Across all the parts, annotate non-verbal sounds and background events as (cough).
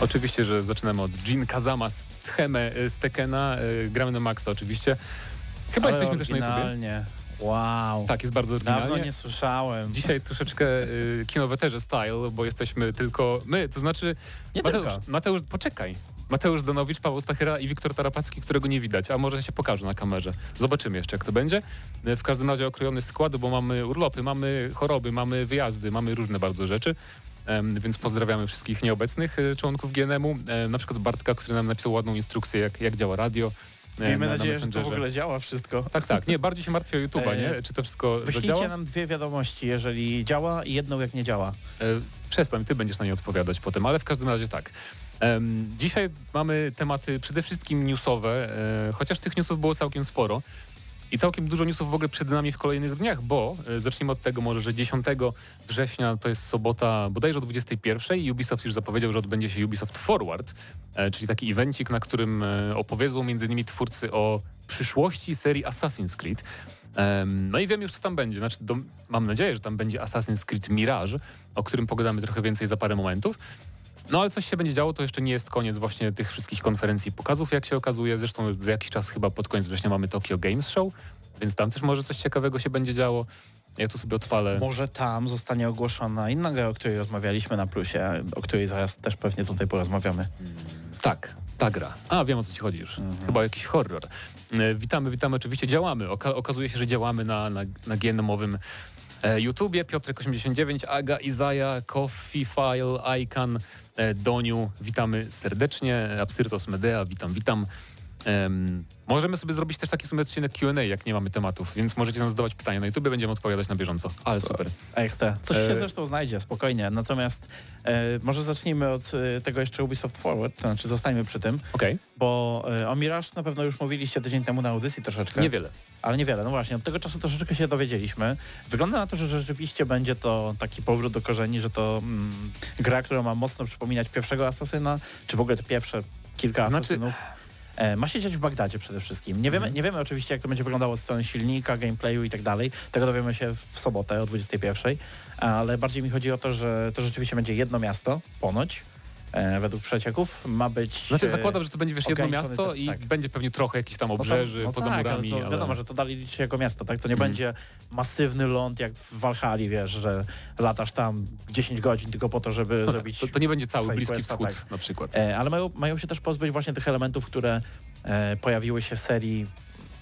Oczywiście, że zaczynamy od Jin Kazama z Tcheme z Tekena. y, Gramy na Maxa oczywiście. Chyba Ale jesteśmy też na YouTubie. Wow. Tak, jest bardzo oryginalnie. Dawno nie słyszałem. Dzisiaj troszeczkę y, kinoweterze style, bo jesteśmy tylko my, to znaczy Nie Mateusz, tylko. Mateusz, poczekaj. Mateusz Danowicz, Paweł Stachera i Wiktor Tarapacki, którego nie widać, a może się pokaże na kamerze. Zobaczymy jeszcze, jak to będzie. Y, W każdym razie okrojony skład, bo mamy urlopy, mamy choroby, mamy wyjazdy, mamy różne bardzo rzeczy. Więc pozdrawiamy wszystkich nieobecnych y, członków GNM-u, e, na przykład Bartka, który nam napisał ładną instrukcję, jak, jak działa radio. e, Miejmy na- na nadzieję, że to w ogóle działa wszystko. Tak, tak. Nie, bardziej się martwię o YouTube'a, E, nie? Czy to wszystko Wyślijcie zadziała? nam dwie wiadomości, jeżeli działa i jedną jak nie działa. E, Przestań, ty będziesz na nie odpowiadać potem, ale w każdym razie tak. Dzisiaj mamy tematy przede wszystkim newsowe, e, chociaż tych newsów było całkiem sporo. I całkiem dużo newsów w ogóle przed nami w kolejnych dniach, bo e, zacznijmy od tego może, że 10 września to jest sobota bodajże o 21 i Ubisoft już zapowiedział, że odbędzie się Ubisoft Forward, e, czyli taki evencik, na którym e, opowiedzą innymi twórcy o przyszłości serii Assassin's Creed. No i wiem już co tam będzie. Znaczy, do, mam nadzieję, że tam będzie Assassin's Creed Mirage, o którym pogadamy trochę więcej za parę momentów. No ale coś się będzie działo, to jeszcze nie jest koniec właśnie tych wszystkich konferencji i pokazów, jak się okazuje. Zresztą za jakiś czas chyba pod koniec września mamy Tokyo Games Show, więc tam też może coś ciekawego się będzie działo. Ja tu sobie odpalę. Może tam zostanie ogłoszona inna gra, o której rozmawialiśmy na plusie, o której zaraz też pewnie tutaj porozmawiamy. Tak, ta gra. A, wiem o co ci chodzi już. Chyba jakiś horror. E, Witamy, witamy, oczywiście działamy. Oka okazuje się, że działamy na, na, na GNM-owym e, YouTubie. Piotrek89, Aga, Izaja, Coffee File, Icon, Doniu. Witamy serdecznie. Absyrtos Medea, witam, witam. Em, możemy sobie zrobić też taki w sumie odcinek Q&A, jak nie mamy tematów, więc możecie nam zadawać pytania na YouTubie, będziemy odpowiadać na bieżąco. Ale super. Ekstra. Coś E, się zresztą znajdzie, spokojnie. Natomiast e, może zacznijmy od e, tego jeszcze Ubisoft Forward, to znaczy zostańmy przy tym, Okej, bo e, o Mirage na pewno już mówiliście tydzień temu na audycji troszeczkę. niewiele. Ale niewiele, no właśnie, od tego czasu troszeczkę się dowiedzieliśmy. Wygląda na to, że rzeczywiście będzie to taki powrót do korzeni, że to mm, gra, która ma mocno przypominać pierwszego Asasyna, czy w ogóle te pierwsze kilka Znaczy- Asasynów. E, ma się dziać w Bagdadzie przede wszystkim. Nie wiemy, nie wiemy oczywiście, jak to będzie wyglądało od strony silnika, gameplayu i tak dalej. Tego dowiemy się w sobotę o 21, ale bardziej mi chodzi o to, że to rzeczywiście będzie jedno miasto, ponoć, e, według przecieków. Ma być... Znaczy e, zakładam, że to będzie wiesz jedno miasto i tak. będzie pewnie trochę jakichś tam no tam- obrzeży no poza tak, murami. Ale to wiadomo, że to dalej liczy się jako miasto, tak? To nie Mhm. będzie masywny ląd jak w Walhali, wiesz, że latasz tam 10 godzin tylko po to, żeby No tak, zrobić... to, to nie będzie cały Bliski questa, Wschód tak. na przykład. E, ale mają, mają się też pozbyć właśnie tych elementów, które e, pojawiły się w serii,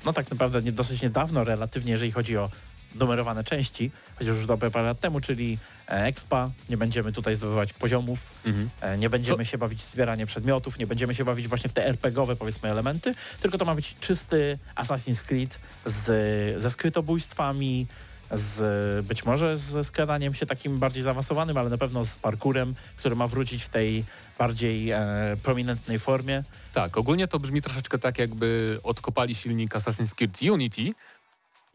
no tak naprawdę nie, dosyć niedawno relatywnie, jeżeli chodzi o numerowane części, chociaż już dobre parę lat temu, czyli e, expa, nie będziemy tutaj zdobywać poziomów, Mhm. E, Nie będziemy się bawić w zbieranie przedmiotów, nie będziemy się bawić właśnie w te RPGowe powiedzmy elementy, tylko to ma być czysty Assassin's Creed z, ze skrytobójstwami, z być może ze skradaniem się takim bardziej zaawansowanym, ale na pewno z parkurem, który ma wrócić w tej bardziej e, prominentnej formie. Tak, ogólnie to brzmi troszeczkę tak, jakby odkopali silnik Assassin's Creed Unity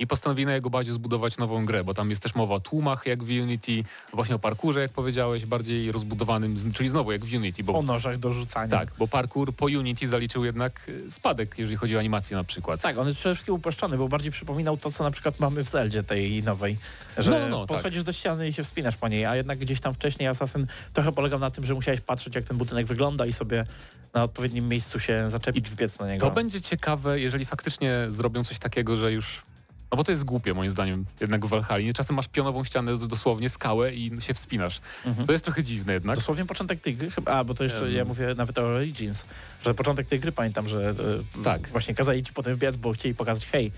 i postanowili na jego bazie zbudować nową grę, bo tam jest też mowa o tłumach jak w Unity, właśnie o parkurze, jak powiedziałeś, bardziej rozbudowanym, czyli znowu jak w Unity, bo O nożach do rzucania. tak, bo parkour po Unity zaliczył jednak y, spadek, jeżeli chodzi o animację na przykład. Tak, on jest przede wszystkim uproszczony, bo bardziej przypominał to, co na przykład mamy w Zeldzie tej nowej, że No, no, no, podchodzisz do ściany i się wspinasz po niej, a jednak gdzieś tam wcześniej Assassin trochę polegał na tym, że musiałeś patrzeć, jak ten budynek wygląda i sobie na odpowiednim miejscu się zaczepić, wbiec na niego. To będzie ciekawe, jeżeli faktycznie zrobią coś takiego, że już no bo to jest głupie moim zdaniem, jednak w Valhalla. Czasem masz pionową ścianę, dosłownie skałę i się wspinasz. Mhm. To jest trochę dziwne jednak. Dosłownie początek tej gry, chyba, a bo to jeszcze Em. ja mówię nawet o Origins, że początek tej gry pamiętam, że e, Tak. właśnie kazali ci potem wbiec, bo chcieli pokazać, hej,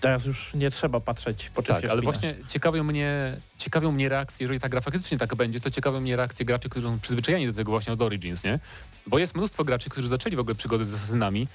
Teraz już nie trzeba patrzeć po czym Tak, się ale właśnie ciekawią mnie, ciekawią mnie reakcje, jeżeli ta gra faktycznie taka będzie, to ciekawią mnie reakcje graczy, którzy są przyzwyczajeni do tego właśnie od Origins, nie? Bo jest mnóstwo graczy, którzy zaczęli w ogóle przygodę z Assassinami,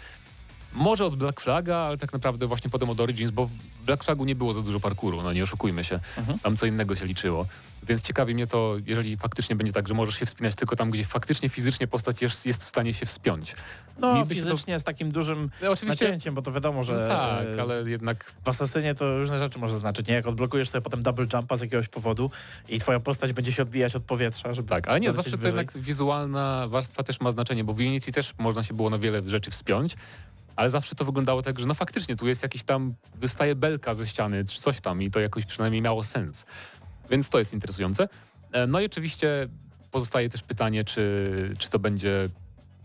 może od Black Flaga, ale tak naprawdę właśnie potem od Origins, bo w Black Flagu nie było za dużo parkouru, no nie oszukujmy się, Mhm. tam co innego się liczyło. Więc ciekawi mnie to, jeżeli faktycznie będzie tak, że możesz się wspinać tylko tam, gdzie faktycznie fizycznie postać jest, jest w stanie się wspiąć. No Mi by się to- fizycznie z takim dużym No, oczywiście, nacięciem, bo to wiadomo, że no tak, e, ale jednak w Asasynie to różne rzeczy może znaczyć, nie? Jak odblokujesz sobie potem double jumpa z jakiegoś powodu i twoja postać będzie się odbijać od powietrza, żeby Tak, ale nie, zawsze to jednak wizualna warstwa też ma znaczenie, bo w Unity też można się było na wiele rzeczy wspiąć, ale zawsze to wyglądało tak, że no faktycznie tu jest jakiś tam, wystaje belka ze ściany czy coś tam i to jakoś przynajmniej miało sens. Więc to jest interesujące. E, No i oczywiście pozostaje też pytanie, czy, czy to będzie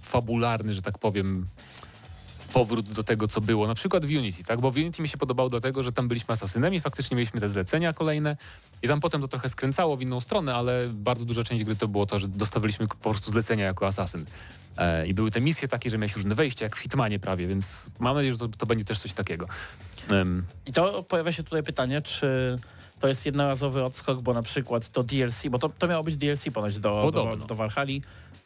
fabularny, że tak powiem, powrót do tego, co było, na przykład w Unity, tak? Bo w Unity mi się podobało do tego, że tam byliśmy asasynem i faktycznie mieliśmy te zlecenia kolejne i tam potem to trochę skręcało w inną stronę, ale bardzo duża część gry to było to, że dostawiliśmy po prostu zlecenia jako asasyn. E, I były te misje takie, że miałeś różne wejścia, jak w Hitmanie prawie, więc mam nadzieję, że to, to będzie też coś takiego. Em, I to pojawia się tutaj pytanie, czy to jest jednorazowy odskok, bo na przykład to DLC, bo to, to miało być DLC ponoć do, do, do Valhalla.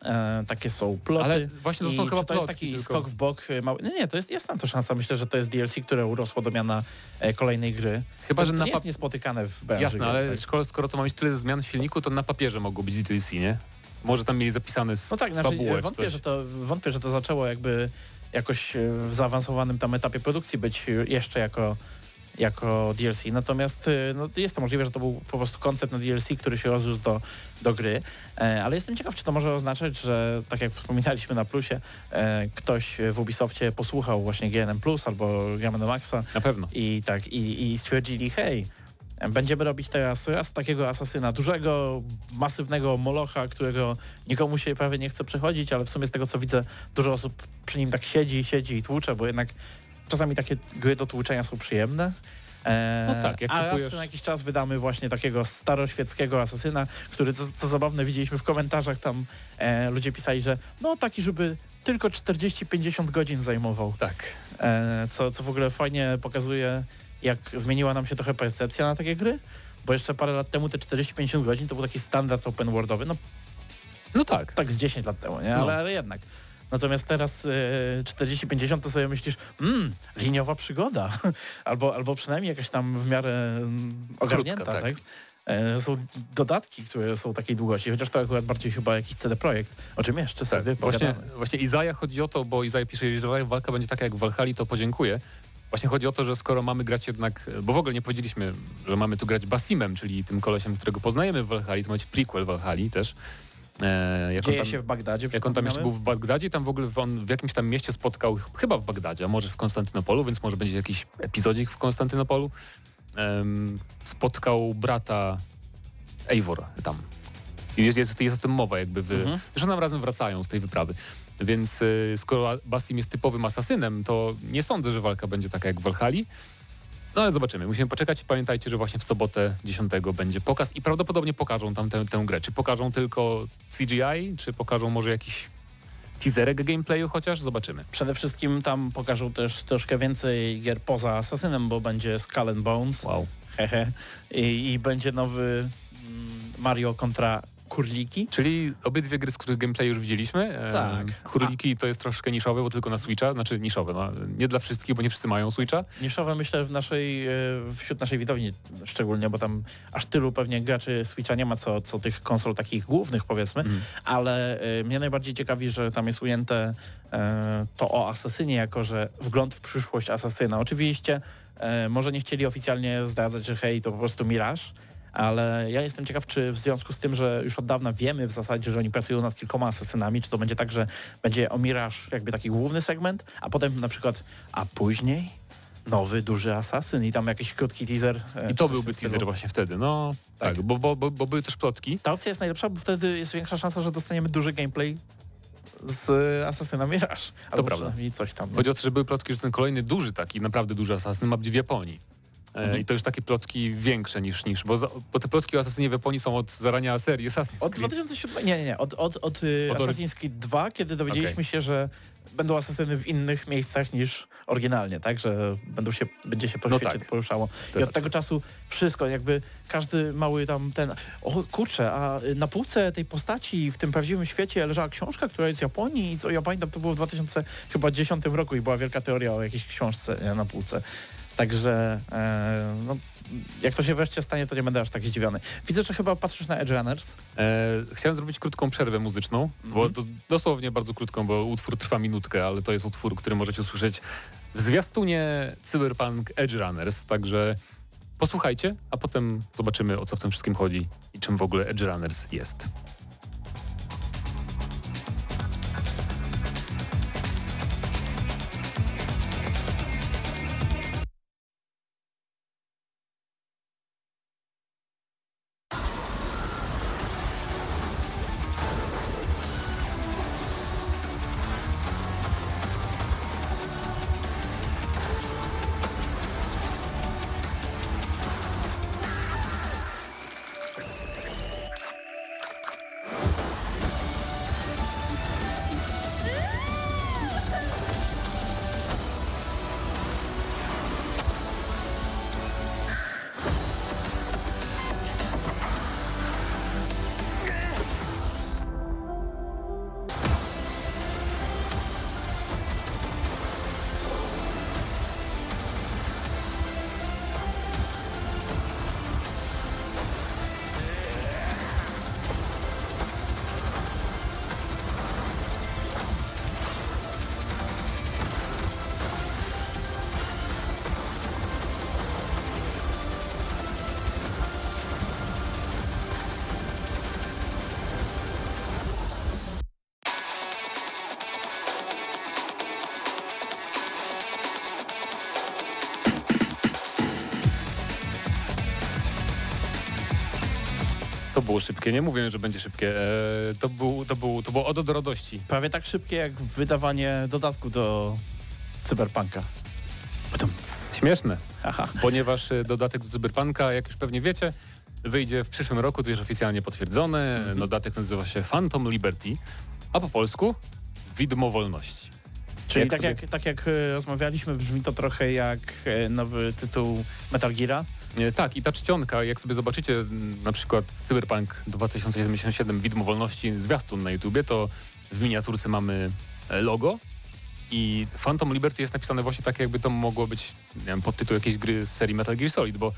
E, takie są ploty. Ale właśnie to są chyba to jest taki tylko. skok w bok e, mały? Nie, nie, to jest, jest tam to szansa. Myślę, że to jest DLC, które urosło do miana e, kolejnej gry. Chyba, to, że to na jest niespotykane w branży. Jasne, ale tak. skoro, skoro to ma mieć tyle zmian w silniku, to na papierze mogło być DLC, nie? Może tam mieli zapisane z No tak, znaczy, fabułę czy wątpię, coś. że to, wątpię, że to zaczęło jakby jakoś w zaawansowanym tam etapie produkcji być jeszcze jako, jako DLC. Natomiast e, no, jest to możliwe, że to był po prostu koncept na DLC, który się rozrósł do, do gry. E, Ale jestem ciekaw, czy to może oznaczać, że tak jak wspominaliśmy na plusie, e, ktoś w Ubisoftie posłuchał właśnie GNM Plus albo Gramy na Maxa Na pewno. i tak, i, i stwierdzili, hej, będziemy robić teraz raz takiego asasyna dużego, masywnego molocha, którego nikomu się prawie nie chce przechodzić, ale w sumie z tego co widzę, dużo osób przy nim tak siedzi, siedzi i tłucze, bo jednak czasami takie gry do tłuczenia są przyjemne. Eee, No tak, jak a kupujesz- raz na jakiś czas wydamy właśnie takiego staroświeckiego asasyna, który, co, co zabawne, widzieliśmy w komentarzach tam, e, ludzie pisali, że no taki, żeby tylko 40-50 godzin zajmował. Tak. E, co, co w ogóle fajnie pokazuje, jak zmieniła nam się trochę percepcja na takie gry, bo jeszcze parę lat temu te 40-50 godzin to był taki standard open worldowy, no No tak. tak z 10 lat temu, nie? No. Ale, ale jednak. Natomiast teraz e, 40-50 to sobie myślisz, mmm, liniowa przygoda, (laughs) albo, albo przynajmniej jakaś tam w miarę mm, ogarnięta, tak. tak? E, są dodatki, które są takiej długości, chociaż to akurat bardziej chyba jakiś CD Projekt, o czym jeszcze Tak, sobie właśnie, pogadamy. właśnie Izaja chodzi o to, bo Izaja pisze, jeżeli walka będzie taka jak w Valhalla, to podziękuję. Właśnie chodzi o to, że skoro mamy grać jednak, bo w ogóle nie powiedzieliśmy, że mamy tu grać Basimem, czyli tym kolesiem, którego poznajemy w Valhalla, to ma być prequel Valhalla też. E, jak on Dzieje tam, się w Bagdadzie, jak on tam jeszcze był w Bagdadzie, tam w ogóle w- on w jakimś tam mieście spotkał, chyba w Bagdadzie, a może w Konstantynopolu, więc może będzie jakiś epizodzik w Konstantynopolu. Spotkał brata Eivor tam. I jest, jest, jest o tym mowa jakby, w, Mhm. że nam razem wracają z tej wyprawy. Więc y, skoro Basim jest typowym asasynem, to nie sądzę, że walka będzie taka jak w Valhalla. No ale zobaczymy. Musimy poczekać. Pamiętajcie, że właśnie w sobotę 10 będzie pokaz i prawdopodobnie pokażą tam tę, tę grę. Czy pokażą tylko CGI, czy pokażą może jakiś teaserek gameplayu chociaż? Zobaczymy. Przede wszystkim tam pokażą też troszkę więcej gier poza Asasynem, bo będzie Skull and Bones, Wow. hehe, i, i będzie nowy mm, Mario kontra Kurliki. Czyli obydwie gry, z których gameplay już widzieliśmy. Tak. Króliki to jest troszkę niszowe, bo tylko na Switcha. Znaczy niszowe, no, nie dla wszystkich, bo nie wszyscy mają Switcha. Niszowe myślę w naszej, e, wśród naszej widowni szczególnie, bo tam aż tylu pewnie graczy Switcha nie ma, co, co tych konsol takich głównych powiedzmy, Mhm. ale e, mnie najbardziej ciekawi, że tam jest ujęte e, to o Asasynie, jako że wgląd w przyszłość Asasyna. Oczywiście może nie chcieli oficjalnie zdradzać, że hej, to po prostu Mirage, ale ja jestem ciekaw, czy w związku z tym, że już od dawna wiemy w zasadzie, że oni pracują nad kilkoma asasynami, czy to będzie tak, że będzie o Mirage jakby taki główny segment, a potem na przykład, a później nowy, duży asasyn i tam jakiś krótki teaser. e, I to byłby teaser właśnie wtedy. No tak, Tak. bo, bo, bo, bo były też plotki. Ta opcja jest najlepsza, bo wtedy jest większa szansa, że dostaniemy duży gameplay z Asasyna Mirage. Albo prawda. przynajmniej coś tam. nie? Chodzi o to, że były plotki, że ten kolejny duży taki, naprawdę duży asasyn ma być w Japonii. E, Mhm. I to już takie plotki większe niż, niż bo, za, bo te plotki o Assassinie w Japonii są od zarania serii Assassin's Od Creed. 2007, nie, nie, nie, od, od, od, y, Od Assassin's Creed 2, kiedy dowiedzieliśmy Okej. się, że będą asasyny w innych miejscach niż oryginalnie, tak? Że będą się, będzie się po No świecie tak. poruszało. I od tego czasu wszystko, jakby każdy mały tam ten, o kurczę, a na półce tej postaci w tym prawdziwym świecie leżała książka, która jest z Japonii i co ja pamiętam, to było w 2010 roku i była wielka teoria o jakiejś książce na półce. Także e, no, jak to się wreszcie stanie, to nie będę aż tak zdziwiony. Widzę, że chyba patrzysz na Edge Runners. E, chciałem zrobić krótką przerwę muzyczną, bo Mhm. to dosłownie bardzo krótką, bo utwór trwa minutkę, ale to jest utwór, który możecie usłyszeć w zwiastunie Cyberpunk Edge Runners, także posłuchajcie, a potem zobaczymy o co w tym wszystkim chodzi i czym w ogóle Edge Runners jest. Było szybkie, nie mówię, że będzie szybkie. E, to, był, to, był, to było od do radości. Prawie tak szybkie jak wydawanie dodatku do Cyberpunka. Potem... Śmieszne. Aha. ponieważ e, dodatek do Cyberpunka, jak już pewnie wiecie, wyjdzie w przyszłym roku, to już oficjalnie potwierdzone. Mhm. Dodatek nazywa się Phantom Liberty, a po polsku Widmo Wolności. Czyli Jak tak, sobie- jak, tak jak e, rozmawialiśmy, brzmi to trochę jak e, nowy tytuł Metal Geara. E, Tak, i ta czcionka, jak sobie zobaczycie na przykład Cyberpunk 2077 Widmo Wolności zwiastun na YouTubie, to w miniaturce mamy e, logo i Phantom Liberty jest napisane właśnie tak, jakby to mogło być nie wiem, podtytuł jakiejś gry z serii Metal Gear Solid, bo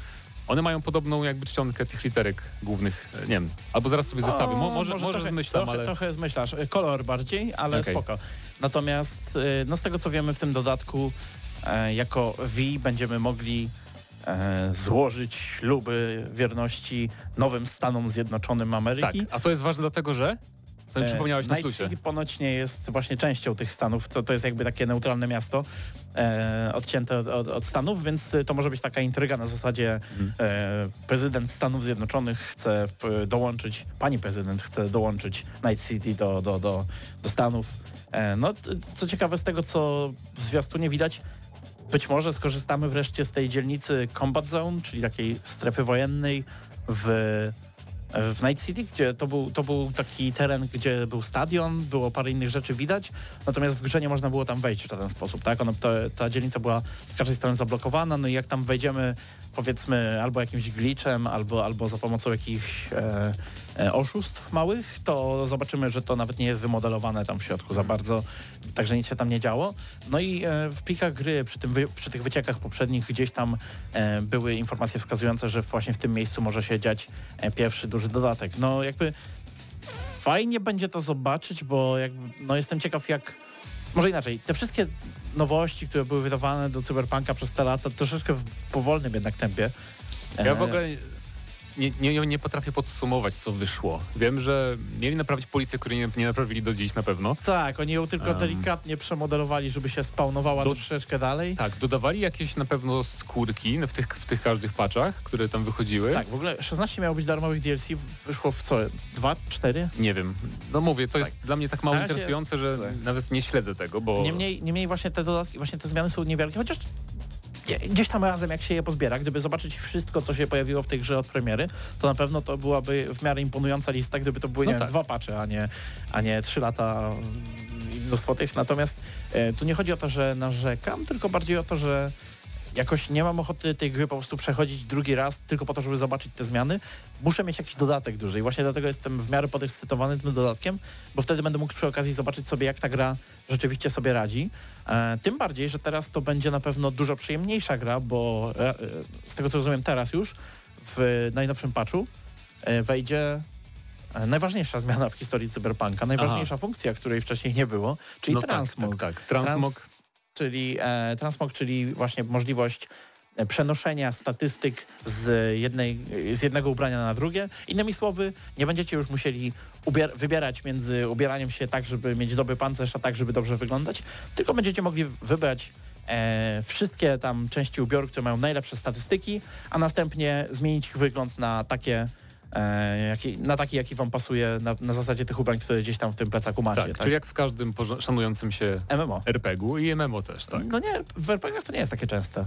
one mają podobną jakby czcionkę tych literek głównych, e, nie wiem, albo zaraz sobie zestawię, Mo, może, może, trochę, zmyślam, trochę, ale... trochę zmyślasz. Kolor bardziej, ale Okej. spoko. Natomiast no z tego co wiemy w tym dodatku, jako V będziemy mogli złożyć śluby wierności nowym Stanom Zjednoczonym Tak, Ameryki. a to jest ważne dlatego, że... Co mi E, przypomniałeś na Night. City ponoć nie jest właśnie częścią tych Stanów, to, to jest jakby takie neutralne miasto e, odcięte od, od, od Stanów, więc e, to może być taka intryga na zasadzie Mhm. e, prezydent Stanów Zjednoczonych chce dołączyć, pani prezydent chce dołączyć Night City do, do, do, do Stanów. E, no co ciekawe z tego co w zwiastunie widać, być może skorzystamy wreszcie z tej dzielnicy Combat Zone, czyli takiej strefy wojennej w w Night City, gdzie to był, to był taki teren, gdzie był stadion, było parę innych rzeczy widać, natomiast w grze nie można było tam wejść w żaden sposób, tak? Ono, to, ta dzielnica była z każdej strony zablokowana, no i jak tam wejdziemy powiedzmy albo jakimś glitchem, albo, albo za pomocą jakichś e, oszustw małych, to zobaczymy, że to nawet nie jest wymodelowane tam w środku za bardzo, także nic się tam nie działo. No i e, w plikach gry, przy, tym przy tych wyciekach poprzednich gdzieś tam e, były informacje wskazujące, że właśnie w tym miejscu może się dziać e, pierwszy duży dodatek. No jakby fajnie będzie to zobaczyć, bo jakby, no jestem ciekaw jak, może inaczej, te wszystkie nowości, które były wydawane do Cyberpunka przez te lata, troszeczkę w powolnym jednak tempie. Ja E, w ogóle nie, nie, nie potrafię podsumować, co wyszło. Wiem, że mieli naprawić policję, której nie, nie naprawili do dziś na pewno. Tak, oni ją tylko Em. delikatnie przemodelowali, żeby się spawnowała Do- troszeczkę dalej. Tak, dodawali jakieś na pewno skórki w tych, w tych każdych patchach, które tam wychodziły. Tak, w ogóle 16 miało być darmowych DLC, wyszło w co? 2, 4? Nie wiem. No mówię, to jest dla mnie tak mało razie- interesujące, że tak. nawet nie śledzę tego, bo... Niemniej, niemniej właśnie te dodatki, właśnie te zmiany są niewielkie, chociaż gdzieś tam razem, jak się je pozbiera, gdyby zobaczyć wszystko, co się pojawiło w tej grze od premiery, to na pewno to byłaby w miarę imponująca lista, gdyby to były No nie tak. dwa pacze, a nie, a nie trzy lata i mnóstwo tych. Natomiast e, tu nie chodzi o to, że narzekam, tylko bardziej o to, że jakoś nie mam ochoty tej gry po prostu przechodzić drugi raz tylko po to, żeby zobaczyć te zmiany. Muszę mieć jakiś dodatek duży i właśnie dlatego jestem w miarę podekscytowany tym dodatkiem, bo wtedy będę mógł przy okazji zobaczyć sobie, jak ta gra rzeczywiście sobie radzi. E, tym bardziej, że teraz to będzie na pewno dużo przyjemniejsza gra, bo e, e, z tego co rozumiem teraz już w najnowszym patchu wejdzie najważniejsza zmiana w historii Cyberpunka, najważniejsza funkcja, której wcześniej nie było, czyli no tak, transmog. tak, tak. Transmog, Trans, czyli e, transmog, czyli właśnie możliwość przenoszenia statystyk z, jednej, z jednego ubrania na drugie. Innymi słowy, nie będziecie już musieli wybierać między ubieraniem się tak, żeby mieć dobry pancerz, a tak, żeby dobrze wyglądać, tylko będziecie mogli wybrać e, wszystkie tam części ubioru, które mają najlepsze statystyki, a następnie zmienić ich wygląd na takie e, jaki, na taki, jaki wam pasuje na, na zasadzie tych ubrań, które gdzieś tam w tym plecaku macie. tak, czyli jak w każdym szanującym się MMO. RPG-u i MMO też, tak. No nie, w RPG-ach to nie jest takie częste.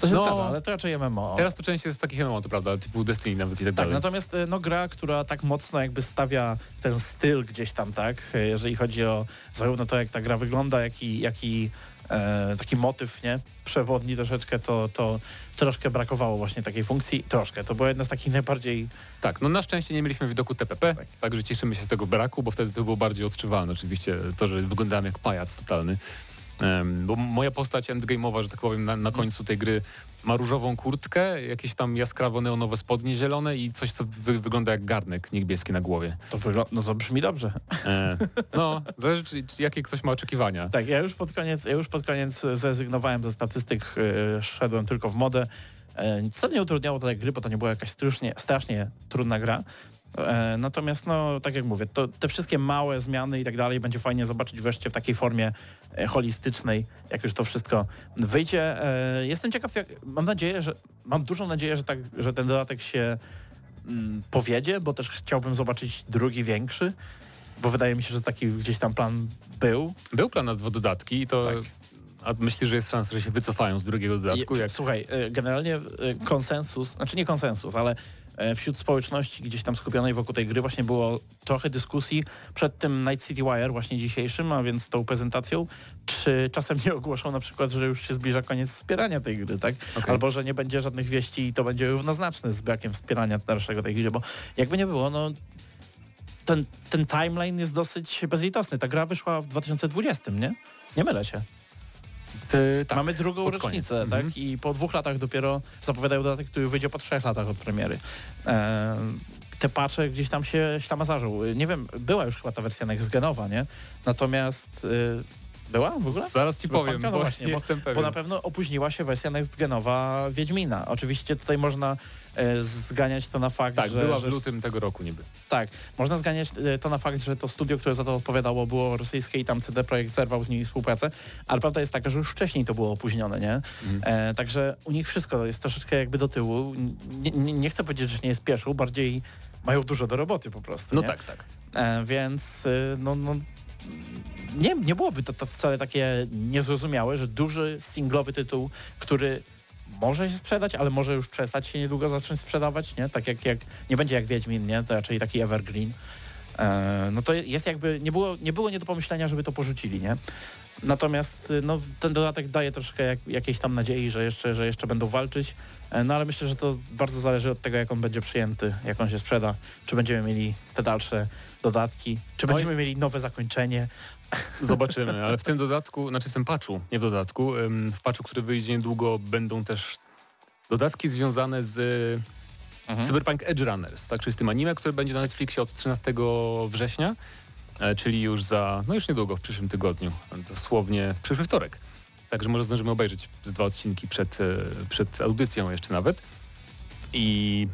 To się No, zdarza, ale to raczej MMO. Teraz to część jest takich MMO, to prawda, typu Destiny nawet i tak tak, dalej. natomiast e, no, gra, która tak mocno jakby stawia ten styl gdzieś tam, tak, e, jeżeli chodzi o zarówno to, jak ta gra wygląda, jak i, jak i e, taki motyw, nie, przewodni troszeczkę, to, to troszkę brakowało właśnie takiej funkcji. Troszkę, to była jedna z takich najbardziej Tak, no na szczęście nie mieliśmy widoku TPP, Tak. także cieszymy się z tego braku, bo wtedy to było bardziej odczuwalne oczywiście, to, że wyglądałem jak pajac totalny. Bo moja postać endgame'owa, że tak powiem, na, na końcu tej gry ma różową kurtkę, jakieś tam jaskrawo neonowe spodnie zielone i coś, co wy, wygląda jak garnek niebieski na głowie. To wygląda, no to brzmi dobrze. E, no, zależy, jakie ktoś ma oczekiwania. Tak, ja już pod koniec, ja już pod koniec zrezygnowałem ze statystyk, e, szedłem tylko w modę. E, Co nie utrudniało tej gry, bo to nie była jakaś strasznie, strasznie trudna gra. E, Natomiast, no, tak jak mówię, to te wszystkie małe zmiany i tak dalej będzie fajnie zobaczyć wreszcie w takiej formie holistycznej, jak już to wszystko wyjdzie. E, Jestem ciekaw, jak, mam nadzieję, że, mam dużą nadzieję, że, tak, że ten dodatek się mm, powiedzie, bo też chciałbym zobaczyć drugi większy, bo wydaje mi się, że taki gdzieś tam plan był. Był plan na dwa dodatki i to... Tak. A myślisz, że jest szansa, że się wycofają z drugiego dodatku? Jak... Słuchaj, e, generalnie e, konsensus, znaczy nie konsensus, ale e, wśród społeczności gdzieś tam skupionej wokół tej gry właśnie było trochę dyskusji przed tym Night City Wire właśnie dzisiejszym, a więc tą prezentacją, czy czasem nie ogłoszą na przykład, że już się zbliża koniec wspierania tej gry, tak? Okej. Albo, że nie będzie żadnych wieści i to będzie równoznaczne z brakiem wspierania dalszego tej gry, bo jakby nie było, no ten, ten timeline jest dosyć bezlitosny. Ta gra wyszła w 2020, nie? Nie mylę się. Ty, tak. Mamy drugą rocznicę, koniec. tak? Mhm. I po dwóch latach dopiero zapowiadają dodatek, który wyjdzie po trzech latach od premiery. E, te pacze gdzieś tam się ślamazarzą. Nie wiem, była już chyba ta wersja next-genowa, nie? Natomiast y, była w ogóle? Zaraz ci Cyberpunka? powiem, No właśnie, nie bo- jestem pewien. Bo na pewno opóźniła się wersja next-genowa Wiedźmina. Oczywiście tutaj można zganiać to na fakt, Tak, że... była w lutym tego roku niby. tak, można zganiać e, to na fakt, że to studio, które za to odpowiadało, było rosyjskie i tam CD Projekt zerwał z nimi współpracę, ale prawda jest taka, że już wcześniej to było opóźnione, nie? Mhm. E, także u nich wszystko jest troszeczkę jakby do tyłu. Nie, nie, nie chcę powiedzieć, że się nie spieszą, bardziej mają dużo do roboty po prostu, No nie? tak, tak. E, więc y, no, no, nie, nie byłoby to, to wcale takie niezrozumiałe, że duży singlowy tytuł, który może się sprzedać, ale może już przestać się niedługo zacząć sprzedawać, nie? Tak jak, jak nie będzie jak Wiedźmin, nie? To raczej taki evergreen. E, no to jest jakby, nie było, nie było nie do pomyślenia, żeby to porzucili, nie? Natomiast y, no, ten dodatek daje troszkę jak, jakiejś tam nadziei, że jeszcze, że jeszcze będą walczyć. E, No ale myślę, że to bardzo zależy od tego, jak on będzie przyjęty, jak on się sprzeda, czy będziemy mieli te dalsze dodatki, czy No będziemy mieli nowe zakończenie. Zobaczymy, ale w tym dodatku, znaczy w tym patchu, nie w dodatku, w patchu, który wyjdzie niedługo, będą też dodatki związane z Mhm. Cyberpunk Edge Runners, tak, czyli z tym anime, które będzie na Netflixie od 13 września, e, czyli już za, no już niedługo, w przyszłym tygodniu, dosłownie w przyszły wtorek. Także może zdążymy obejrzeć z dwa odcinki przed, e, przed audycją jeszcze nawet. I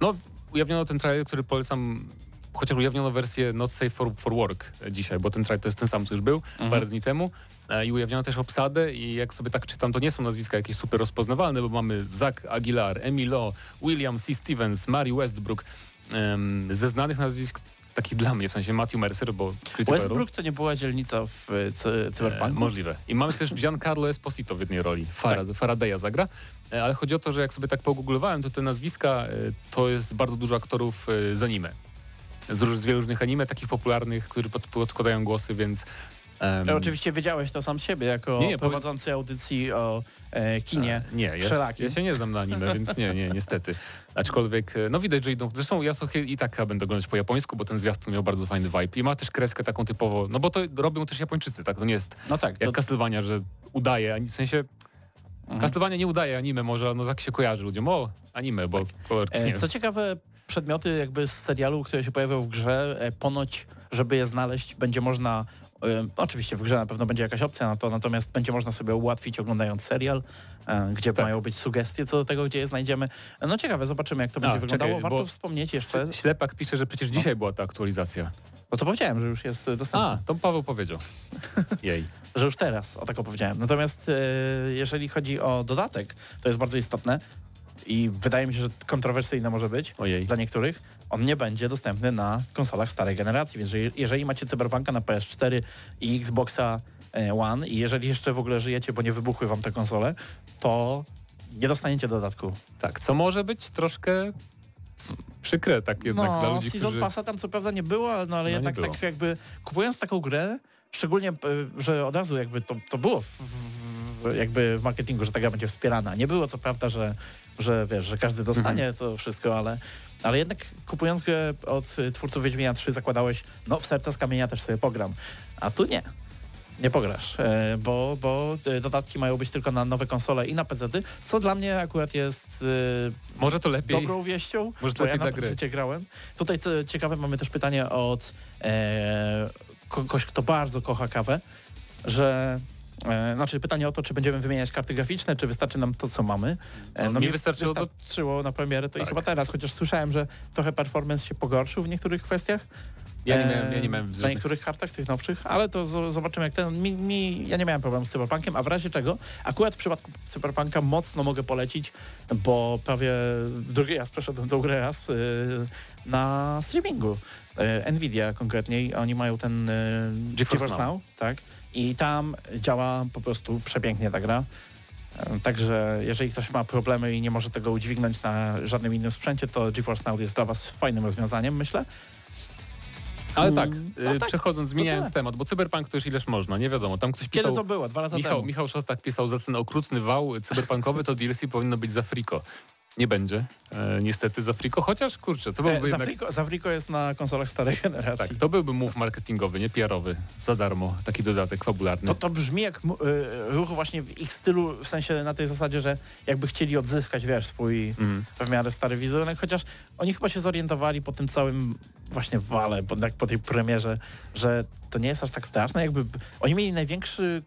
no, ujawniono ten trailer, który polecam, chociaż ujawniono wersję Not Safe for, for Work dzisiaj, bo ten trailer to jest ten sam, co już był parę dni temu. E, I ujawniono też obsadę i jak sobie tak czytam, to nie są nazwiska jakieś super rozpoznawalne, bo mamy Zach Aguilar, Emilio, William C. Stevens, Mary Westbrook. Em, ze znanych nazwisk takich dla mnie, w sensie Matthew Mercer, bo Westbrook to nie była dzielnica w e, cy- E, możliwe. I mamy też Giancarlo Esposito w jednej roli. Farad, Faradaya zagra. E, Ale chodzi o to, że jak sobie tak pogooglowałem, to te nazwiska e, to jest bardzo dużo aktorów e, z anime. Z, róż, z wielu różnych anime, takich popularnych, którzy pod, podkładają głosy, więc... Ja oczywiście wiedziałeś to sam siebie, jako Nie, nie, powie- prowadzący audycji o e, kinie e, Nie, ja, ja się nie znam na anime, więc nie, nie, niestety. Aczkolwiek, e, no widać, że idą... Zresztą ja to chy- i tak będę oglądać po japońsku, bo ten zwiastun miał bardzo fajny vibe. I ma też kreskę taką typowo... No bo to robią też Japończycy, tak? To nie jest No tak, to, jak Castlevania, że udaje, w sensie Mhm. Castlevania nie udaje anime, może no tak się kojarzy ludziom, o anime, bo kolorki nie e, co ciekawe, przedmioty jakby z serialu, które się pojawią w grze, e, ponoć, żeby je znaleźć, będzie można e, Oczywiście w grze na pewno będzie jakaś opcja na to, natomiast będzie można sobie ułatwić oglądając serial, e, gdzie Tak. mają być sugestie co do tego, gdzie je znajdziemy. No ciekawe, zobaczymy jak to będzie wyglądało. Warto wspomnieć jeszcze, Ślepak pisze, że przecież dzisiaj była ta aktualizacja. bo to powiedziałem, że już jest dostępne. A, to Paweł powiedział. (laughs) Jej. że już teraz, o tak opowiedziałem. Natomiast jeżeli chodzi o dodatek, to jest bardzo istotne i wydaje mi się, że kontrowersyjne może być Ojej. dla niektórych. On nie będzie dostępny na konsolach starej generacji, więc jeżeli, macie Cyberpunka na PS4 i Xboxa e, One i jeżeli jeszcze w ogóle żyjecie, bo nie wybuchły wam te konsole, to nie dostaniecie dodatku. Tak, co może być troszkę przykre tak jednak dla no, ludzi, Season którzy... Passa tam co prawda nie było, no ale No, jednak tak jakby kupując taką grę, szczególnie, e, że od razu jakby to, to było w, w, jakby w marketingu, że ta gra będzie wspierana. Nie było co prawda, że, że wiesz, że każdy dostanie Mhm. to wszystko, ale, ale jednak kupując grę od twórców Wiedźmina 3 zakładałeś, no w serca z kamienia też sobie pogram. A tu nie. Nie pograsz, e, bo, bo e, dodatki mają być tylko na nowe konsole i na PC, co dla mnie akurat jest e, Może to lepiej. dobrą wieścią, Może bo ja lepiej na dla gry. PC grałem. Tutaj co ciekawe mamy też pytanie od e, kogoś, kto bardzo kocha kawę, że znaczy pytanie o to, czy będziemy wymieniać karty graficzne, czy wystarczy nam to, co mamy. E, No, mi mi wystarczyło to- wystarczyło na premierę, to i Tak. chyba teraz, chociaż słyszałem, że trochę performance się pogorszył w niektórych kwestiach. Ja nie E, miałem, ja nie miałem Na niektórych kartach, tych nowszych, ale to zobaczymy jak ten. Mi, mi, ja nie miałem problemu z Cyberpunkiem, a w razie czego, akurat w przypadku Cyberpunka mocno mogę polecić, bo prawie drugi raz przeszedłem tą grę raz yy, na streamingu. Yy, Nvidia konkretnie, oni mają ten yy, GeForce Now. tak? I tam działa po prostu przepięknie ta gra. Yy, Także jeżeli ktoś ma problemy i nie może tego udźwignąć na żadnym innym sprzęcie, to GeForce Now jest dla Was fajnym rozwiązaniem, myślę. Ale tak, Mm, y, no tak, przechodząc, zmieniając temat, bo Cyberpunk to już ileż można, nie wiadomo. Tam ktoś pisał... Kiedy to było? Dwa lata Michał, temu. Michał Szostak pisał, że ten okrutny wał cyberpunkowy to DLC powinno być za friko. Nie będzie, e, niestety za friko, chociaż kurczę, to byłby E, jednak... Zafriko, Zafriko jest na konsolach starej generacji. Tak, to byłby move marketingowy, nie PR-owy, za darmo, taki dodatek fabularny. To, to brzmi jak y, ruch właśnie w ich stylu, w sensie na tej zasadzie, że jakby chcieli odzyskać, wiesz, swój Mhm. w miarę stary wizerunek, chociaż oni chyba się zorientowali po tym całym właśnie wale, po, tak po tej premierze, że to nie jest aż tak straszne, jakby oni mieli największy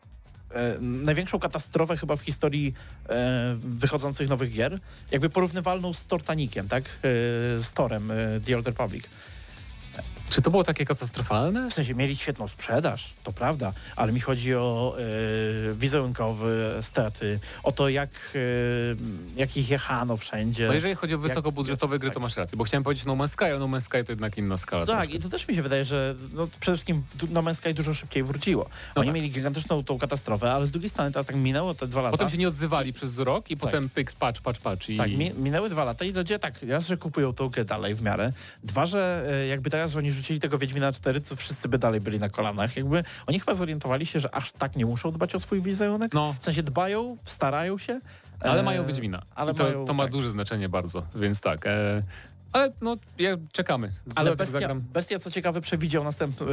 największą katastrofę chyba w historii e, wychodzących nowych gier, jakby porównywalną z Tortanikiem, tak? E, z Torem, e, The Old Republic. Czy to było takie katastrofalne? W sensie mieli świetną sprzedaż, to prawda, ale mi chodzi o e, wizerunkowe straty, o to jak, e, jak ich jechano wszędzie. No jeżeli chodzi o wysokobudżetowe gry, to tak. masz rację, bo chciałem powiedzieć No Man's Sky, a No Man's Sky to jednak inna skala. Tak, troszkę. i to też mi się wydaje, że no, przede wszystkim No Man's Sky dużo szybciej wróciło. No Oni tak. mieli gigantyczną tą katastrofę, ale z drugiej strony teraz tak minęło te dwa lata. Potem się nie odzywali przez rok i potem pyk, patrz, patrz, patrz. I... Tak, mi, minęły dwa lata i ludzie tak, raz, że kupują tą grę dalej w miarę, dwa, że e, jakby teraz, oni rzucili tego Wiedźmina 4, to wszyscy by dalej byli na kolanach. Jakby oni chyba zorientowali się, że aż tak nie muszą dbać o swój wizerunek. No, W sensie dbają, starają się. ale e, mają Wiedźmina. ale to, mają, to ma tak. duże znaczenie bardzo, więc tak. E, ale no, ja, czekamy. Ale bestia, zagram. bestia, co ciekawe, przewidział następny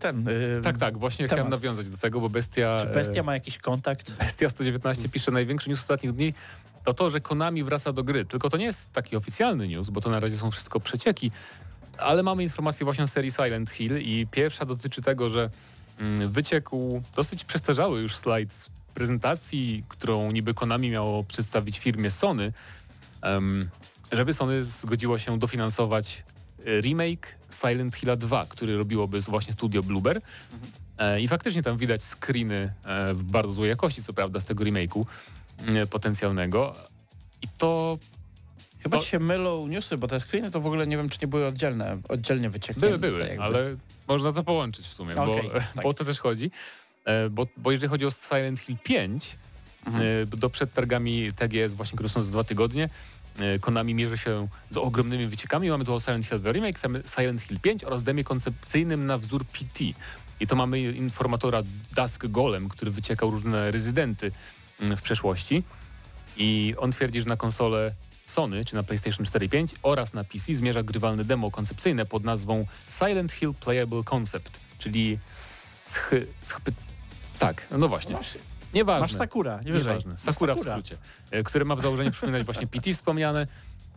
ten. e, Tak, tak, właśnie temat. chciałem nawiązać do tego, bo Bestia... Czy bestia e, ma jakiś kontakt? Bestia 119 pisze największy news ostatnich dni to to, że Konami wraca do gry. Tylko to nie jest taki oficjalny news, bo to na razie są wszystko przecieki, ale mamy informację właśnie o serii Silent Hill i pierwsza dotyczy tego, że mm, wyciekł dosyć przestarzały już slajd z prezentacji, którą niby Konami miało przedstawić firmie Sony, żeby Sony zgodziło się dofinansować e, remake Silent Hilla 2, który robiłoby właśnie studio Blueber. E, I faktycznie tam widać screeny e, w bardzo złej jakości, co prawda, z tego remake'u e, potencjalnego. I to Chyba To- się mylą newsy, bo te screeny to w ogóle nie wiem, czy nie były oddzielne, oddzielnie wycieknięte. Były, były, jakby. ale można to połączyć w sumie, Okej, (laughs) bo, tak. o to też chodzi. E, Bo, bo jeżeli chodzi o Silent Hill 5, Mhm. e, do przed targami TGS właśnie, które są za dwa tygodnie, e, Konami mierzy się z ogromnymi wyciekami. Mamy tu Silent Hill Remake, Silent Hill 5 oraz demie koncepcyjnym na wzór PT. I to mamy informatora Dusk Golem, który wyciekał różne rezydenty mm, w przeszłości. I on twierdzi, że na konsolę Sony, czy na PlayStation 4 i 5 oraz na PC zmierza grywalne demo koncepcyjne pod nazwą Silent Hill Playable Concept, czyli schy, schy, tak, no właśnie. Nieważne. masz Sakura, nie wyżej. Nieważne. Masz Sakura w skrócie, e, które ma w założeniu przypominać właśnie PT wspomniane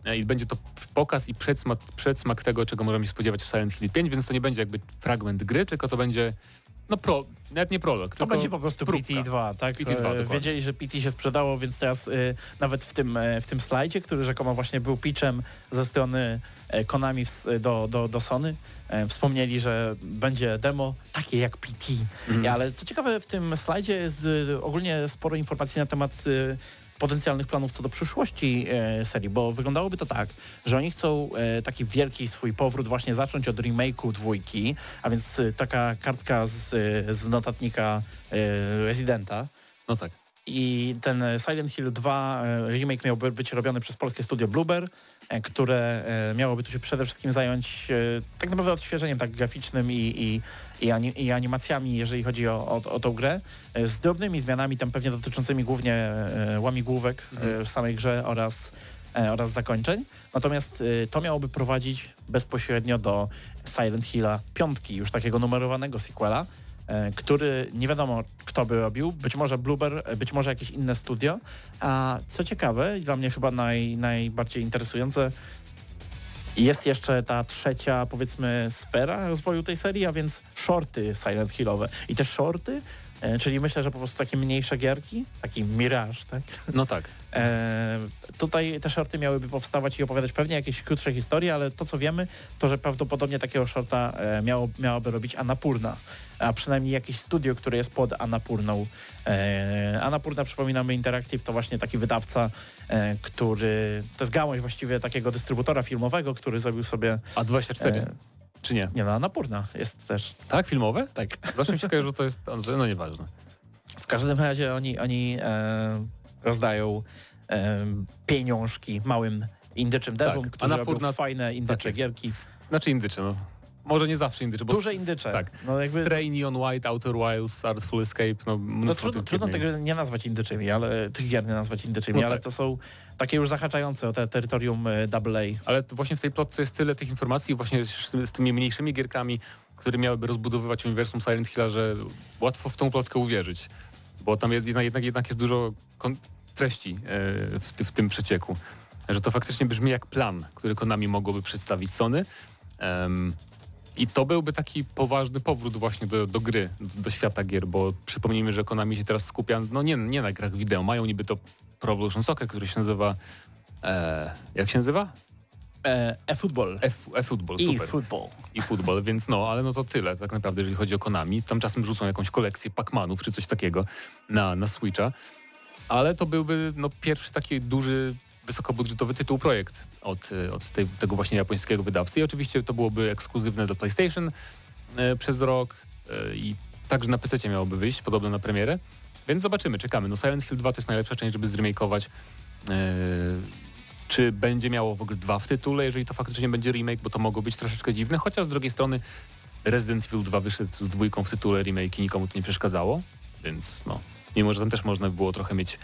e, i będzie to pokaz i przedsmak, przedsmak tego, czego możemy się spodziewać w Silent Hill 5, więc to nie będzie jakby fragment gry, tylko to będzie no pro, nawet nie prolog, To będzie po prostu próbka. PT2, tak? PT2, E, dokładnie. Wiedzieli, że PT się sprzedało, więc teraz y, nawet w tym, e, w tym slajdzie, który rzekomo właśnie był pitchem ze strony Konami w, do, do, do Sony, e, wspomnieli, że będzie demo takie jak PT. Mhm. Ale co ciekawe, w tym slajdzie jest y, ogólnie sporo informacji na temat y, potencjalnych planów co do przyszłości e, serii, bo wyglądałoby to tak, że oni chcą e, taki wielki swój powrót właśnie zacząć od remake'u dwójki, a więc e, taka kartka z, e, z notatnika e, Residenta. No tak. I ten e, Silent Hill 2 e, remake miałby być robiony przez polskie studio Blueber, e, które e, miałoby tu się przede wszystkim zająć e, tak naprawdę odświeżeniem tak graficznym i, i, i, ani, i animacjami, jeżeli chodzi o, o, o tą grę, e, z drobnymi zmianami tam pewnie dotyczącymi głównie e, łamigłówek e, w samej grze oraz, e, oraz zakończeń. Natomiast e, to miałoby prowadzić bezpośrednio do Silent Hilla piątki, już takiego numerowanego sequela, e, który nie wiadomo kto by robił, być może Blueber, e, być może jakieś inne studio. A co ciekawe, i dla mnie chyba naj, najbardziej interesujące, jest jeszcze ta trzecia, powiedzmy, sfera rozwoju tej serii, a więc shorty Silent Hillowe. I te shorty, e, czyli myślę, że po prostu takie mniejsze gierki, taki Mirage, tak? No tak. E, tutaj te shorty miałyby powstawać i opowiadać pewnie jakieś krótsze historie, ale to co wiemy, to że prawdopodobnie takiego shorta e, miało, miałoby robić Anapurna, a przynajmniej jakieś studio, które jest pod Anapurną. E, Anapurna, przypominamy, Interactive to właśnie taki wydawca, e, który, to jest gałąź właściwie takiego dystrybutora filmowego, który zrobił sobie, A 24? E, Czy nie? nie no, Anapurna jest też, Tak, filmowe? tak. Zawsze mi się kojarzy, że (laughs) to jest, no nieważne. W każdym razie oni, oni e, rozdają e, pieniążki małym indyczym devom, Tak, którzy Annapurna- robią fajne indycze jest. gierki. Znaczy indycze, no. Może nie zawsze indycze, bo... Duże indycze. Tak. No jakby, Stray, Neon White, Outer Wilds, Artful Escape, no no trudno, trudno gry nie nazwać indyczymi, ale tych gier nie nazwać indyczymi, No ale tak. to są takie już zahaczające o te terytorium e, AA. Ale to właśnie w tej plotce jest tyle tych informacji właśnie z, z tymi mniejszymi gierkami, które miałyby rozbudowywać uniwersum Silent Hilla, że łatwo w tą plotkę uwierzyć. Bo tam jest jednak, jednak, jest dużo treści e, w, w tym przecieku. Że to faktycznie brzmi jak plan, który Konami mogłoby przedstawić Sony. Em, I to byłby taki poważny powrót właśnie do, do gry, do, do świata gier, bo przypomnijmy, że Konami się teraz skupia, no nie, nie na grach wideo, mają niby to Pro Evolution Soccer, który się nazywa, e, jak się nazywa? E, E-football. E-football, I super. football. I futbol, więc no, ale no to tyle tak naprawdę, jeżeli chodzi o Konami. Tam czasem rzucą jakąś kolekcję Pac-Manów czy coś takiego na, na Switcha. Ale to byłby no, pierwszy taki duży, wysokobudżetowy tytuł projekt od, y, od tej, tego właśnie japońskiego wydawcy. I oczywiście to byłoby ekskluzywne do PlayStation e, przez rok e, i także na PC miałoby wyjść, podobno na premierę. Więc zobaczymy, czekamy. No Silent Hill 2 to jest najlepsza część, żeby zremakeować. Czy będzie miało w ogóle dwa w tytule, jeżeli to faktycznie będzie remake, bo to mogło być troszeczkę dziwne, chociaż z drugiej strony Resident Evil 2 wyszedł z dwójką w tytule remake i nikomu to nie przeszkadzało, więc no, mimo że tam też można by było trochę mieć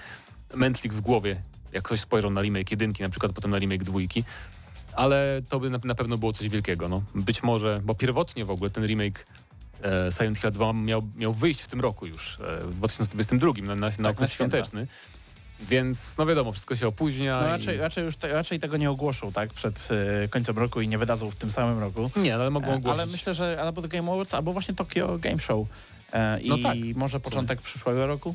mętlik w głowie, jak ktoś spojrzał na remake jedynki, na przykład potem na remake dwójki, ale to by na, na pewno było coś wielkiego, no. Być może, bo pierwotnie w ogóle ten remake e, Silent Hill 2 miał, miał wyjść w tym roku już, e, w 2022, na, na, Tak, na świąteczny, więc no wiadomo, wszystko się opóźnia. No i... raczej, raczej już te, raczej tego nie ogłoszą tak przed e, końcem roku i nie wydadzą w tym samym roku. Nie, no, ale mogą E, ogłosić. Ale myślę, że albo The Game Awards, albo właśnie Tokyo Game Show. E, I No tak. może początek przyszłego roku?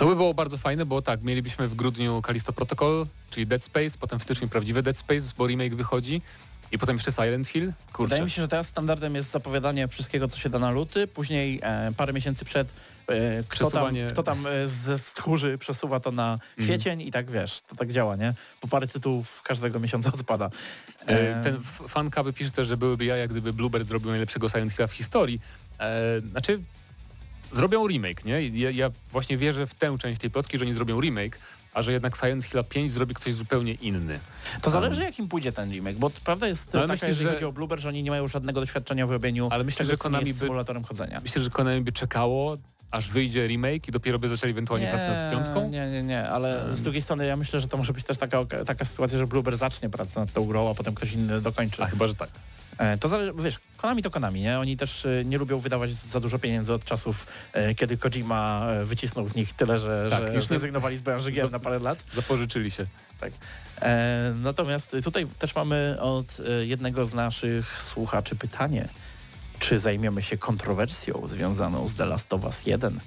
To by było bardzo fajne, bo tak, mielibyśmy w grudniu Kalisto Protocol, czyli Dead Space, potem w styczniu prawdziwe Dead Space, bo remake wychodzi, I potem jeszcze Silent Hill. Kurczę. Wydaje mi się, że teraz standardem jest zapowiadanie wszystkiego, co się da na luty, później e, parę miesięcy przed e, kto, tam, kto tam e, ze stchórzy przesuwa to na kwiecień i tak wiesz, to tak działa, nie? Po parę tytułów każdego miesiąca (laughs) odpada. E, Ten f- fan kawy pisze też, że byłyby jaja, gdyby Bluebird zrobił najlepszego Silent Hilla w historii. E, znaczy, zrobią remake, nie? Ja, ja właśnie wierzę w tę część tej plotki, że nie zrobią remake, a że jednak Silent Hilla 5 zrobi ktoś zupełnie inny. To zależy jakim pójdzie ten remake, bo prawda jest No, ale taka, myślisz, jeżeli że- chodzi o Bluebird, że oni nie mają żadnego doświadczenia w robieniu Ale myślę, że Konami by- symulatorem chodzenia. Myślę, że Konami by czekało, aż wyjdzie remake i dopiero by zaczęli ewentualnie pracę nad piątką. Nie, nie, nie, ale z drugiej strony ja myślę, że to może być też taka, taka sytuacja, że Bluebird zacznie pracę nad tą grą, a potem ktoś inny dokończy. A chyba, że tak. E, To zależy, wiesz, Konami to Konami, nie? Oni też e, nie lubią wydawać za dużo pieniędzy od czasów, e, kiedy Kojima wycisnął z nich tyle, że, Tak, że już zrezygnowali z branży gier na parę lat. Zapożyczyli się. Tak. E, natomiast tutaj też mamy od jednego z naszych słuchaczy pytanie, czy zajmiemy się kontrowersją związaną z The Last of Us 1?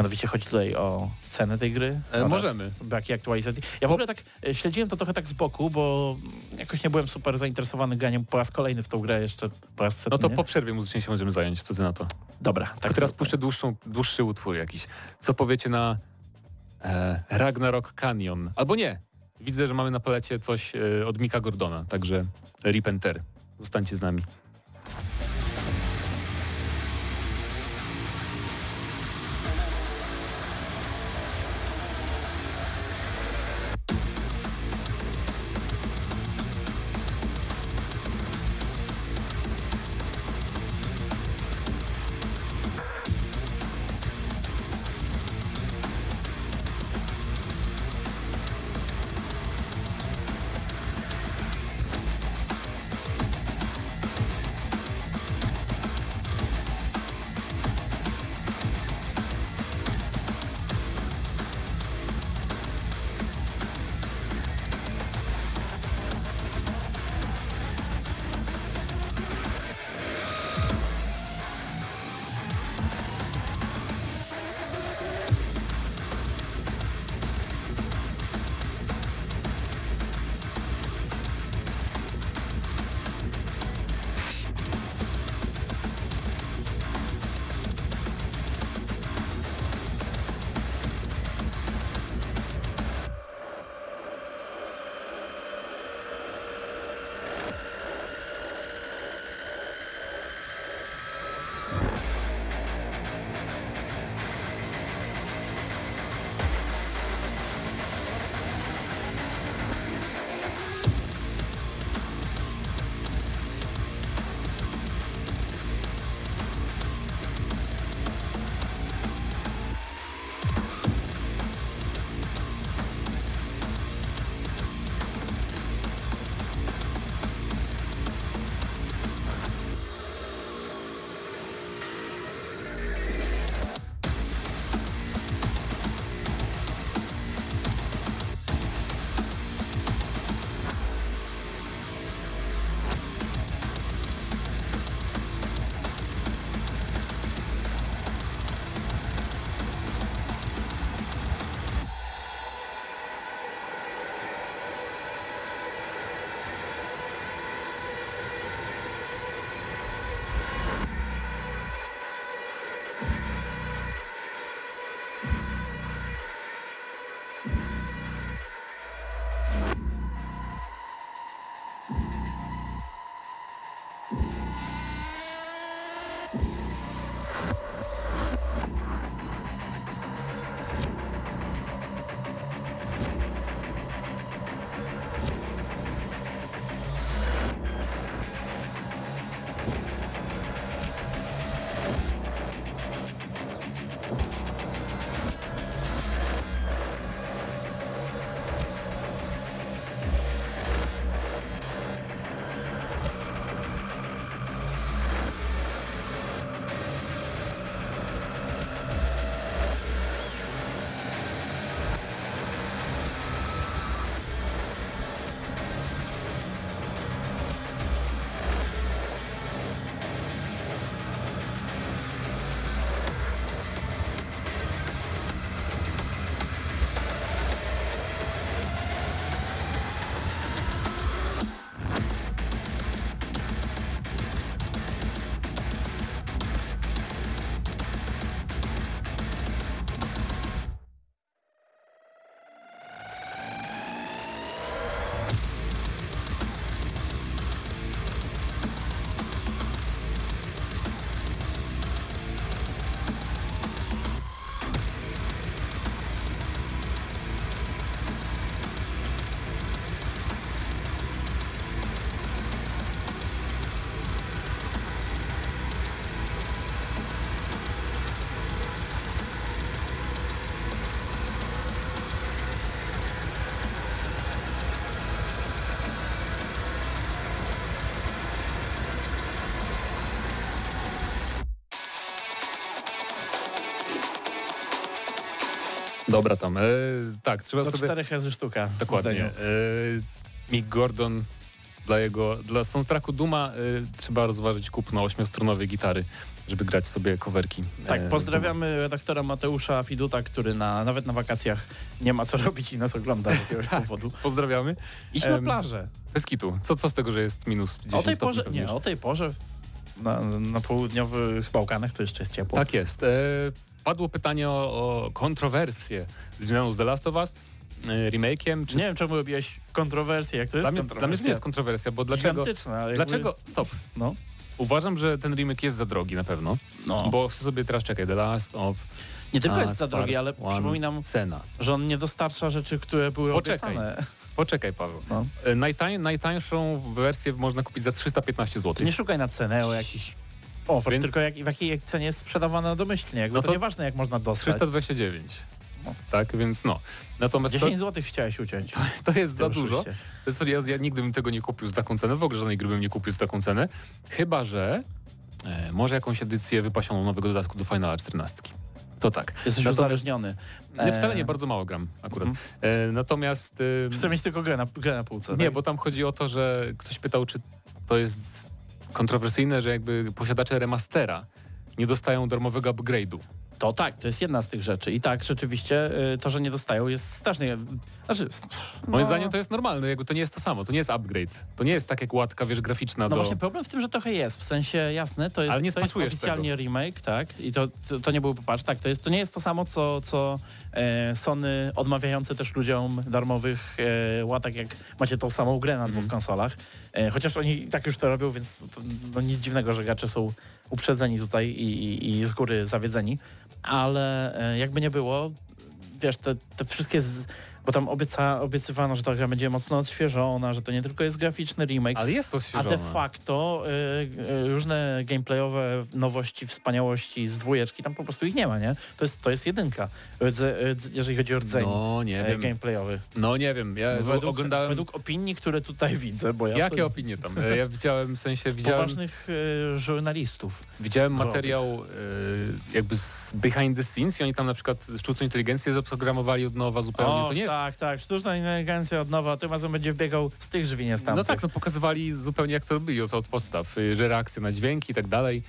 Mianowicie chodzi tutaj o cenę tej gry. E, możemy. Braki aktualizacji. Ja w ogóle tak e, śledziłem to trochę tak z boku, bo jakoś nie byłem super zainteresowany graniem po raz kolejny w tą grę, jeszcze po raz setny. No to po przerwie muzycznie się możemy zająć, co ty na to. Dobra, Tak tak teraz puszczę dłuższą, dłuższy utwór jakiś. Co powiecie na e, Ragnarok Canyon? Albo nie. Widzę, że mamy na palecie coś e, od Mika Gordona, także Rip and Tear. Zostańcie z nami. Dobra tam. E, tak, trzeba Do sobie... 4 hezy sztuka. Dokładnie. E, Mick Gordon dla jego, dla soundtracku Duma e, trzeba rozważyć kupno ośmiostrunowej gitary, żeby grać sobie coverki. Tak, e, pozdrawiamy redaktora Mateusza Fiduta, który na, nawet na wakacjach nie ma co robić i nas ogląda z jakiegoś (laughs) powodu. Pozdrawiamy. Idź na plażę. Bez kitu. Co, co z tego, że jest minus 10 O tej porze, nie, o tej porze w, na, na południowych Bałkanach to jeszcze jest ciepło. Tak jest. E, padło pytanie o, o kontrowersję związaną z The Last of Us, e, remake'iem. Czy Nie wiem czemu robiłeś kontrowersję, jak to jest dla, mnie, dla mnie to kontrowersja. nie jest kontrowersja, bo dlaczego... Jakby- Dlaczego? Stop. No, Uważam, że ten remake jest za drogi na pewno, no. bo chcę sobie teraz czekaj, The Last of nie tylko jest za drogi, ale One, przypominam, cena. że on nie dostarcza rzeczy, które były Poczekaj. obiecane. (laughs) Poczekaj Paweł. No. E, Najtań, najtańszą wersję można kupić za 315 zł. Nie szukaj na cenę o jakiś ofert, Więc- tylko jak, w jakiej cenie jest sprzedawana domyślnie. Jakby No to, to nieważne jak można dostać. 329. No. Tak, więc no. Natomiast to, 10 zł chciałeś uciąć. to jest za dużo. oczywiście. To jest, ja, ja nigdy bym tego nie kupił za taką cenę, w ogóle żadnej gry bym nie kupił za taką cenę, chyba że e, może jakąś edycję wypasioną nowego dodatku do Finala 14. To tak. Jesteś Natomiast- uzależniony. Nie, wcale E, nie, bardzo mało gram akurat. Mhm. E, natomiast... e, Chcę mieć tylko grę na, grę na półce. nie, tak? bo tam chodzi o to, że ktoś pytał, czy to jest kontrowersyjne, że jakby posiadacze remastera nie dostają darmowego upgrade'u. To tak, to jest jedna z tych rzeczy. I tak, rzeczywiście y, to, że nie dostają jest strasznie... Znaczy, Moim no, zdaniem to jest normalne, jakby to nie jest to samo, to nie jest upgrade. To nie jest tak jak łatka, wiesz, graficzna No do... właśnie problem w tym, że trochę jest, w sensie jasne, to jest, Ale nie to jest oficjalnie remake, tak? I to, to, to nie był popatrz, tak, to, jest, to nie jest to samo, co, co e, Sony odmawiające też ludziom darmowych e, łatek, jak macie tą samą grę na Mhm. dwóch konsolach. E, chociaż oni i tak już to robią, więc to, no nic dziwnego, że gracze są uprzedzeni tutaj i, i, i z góry zawiedzeni. Ale e, jakby nie było, wiesz, te, te wszystkie... Z, bo tam obieca, obiecywano, że ta gra będzie mocno odświeżona, że to nie tylko jest graficzny remake, Ale jest to a de facto y, y, różne gameplayowe nowości, wspaniałości z dwójeczki, tam po prostu ich nie ma, nie? To jest, to jest jedynka, jeżeli chodzi o rdzeń No nie e, wiem. gameplayowy. No nie wiem, ja Według, oglądałem... według opinii, które tutaj widzę, bo ja Jakie to, opinie tam? E, Ja widziałem, w sensie (laughs) widziałem, poważnych y, żurnalistów. widziałem growych. materiał jakby z behind the scenes i oni tam na przykład sztuczną inteligencję zaprogramowali od nowa zupełnie. O, to nie jest tak, tak, sztuczna inteligencja od nowa, tym razem będzie wbiegał z tych drzwi, nie z No tak, no pokazywali zupełnie jak to robili, to od podstaw, y, że reakcje na dźwięki i tak dalej.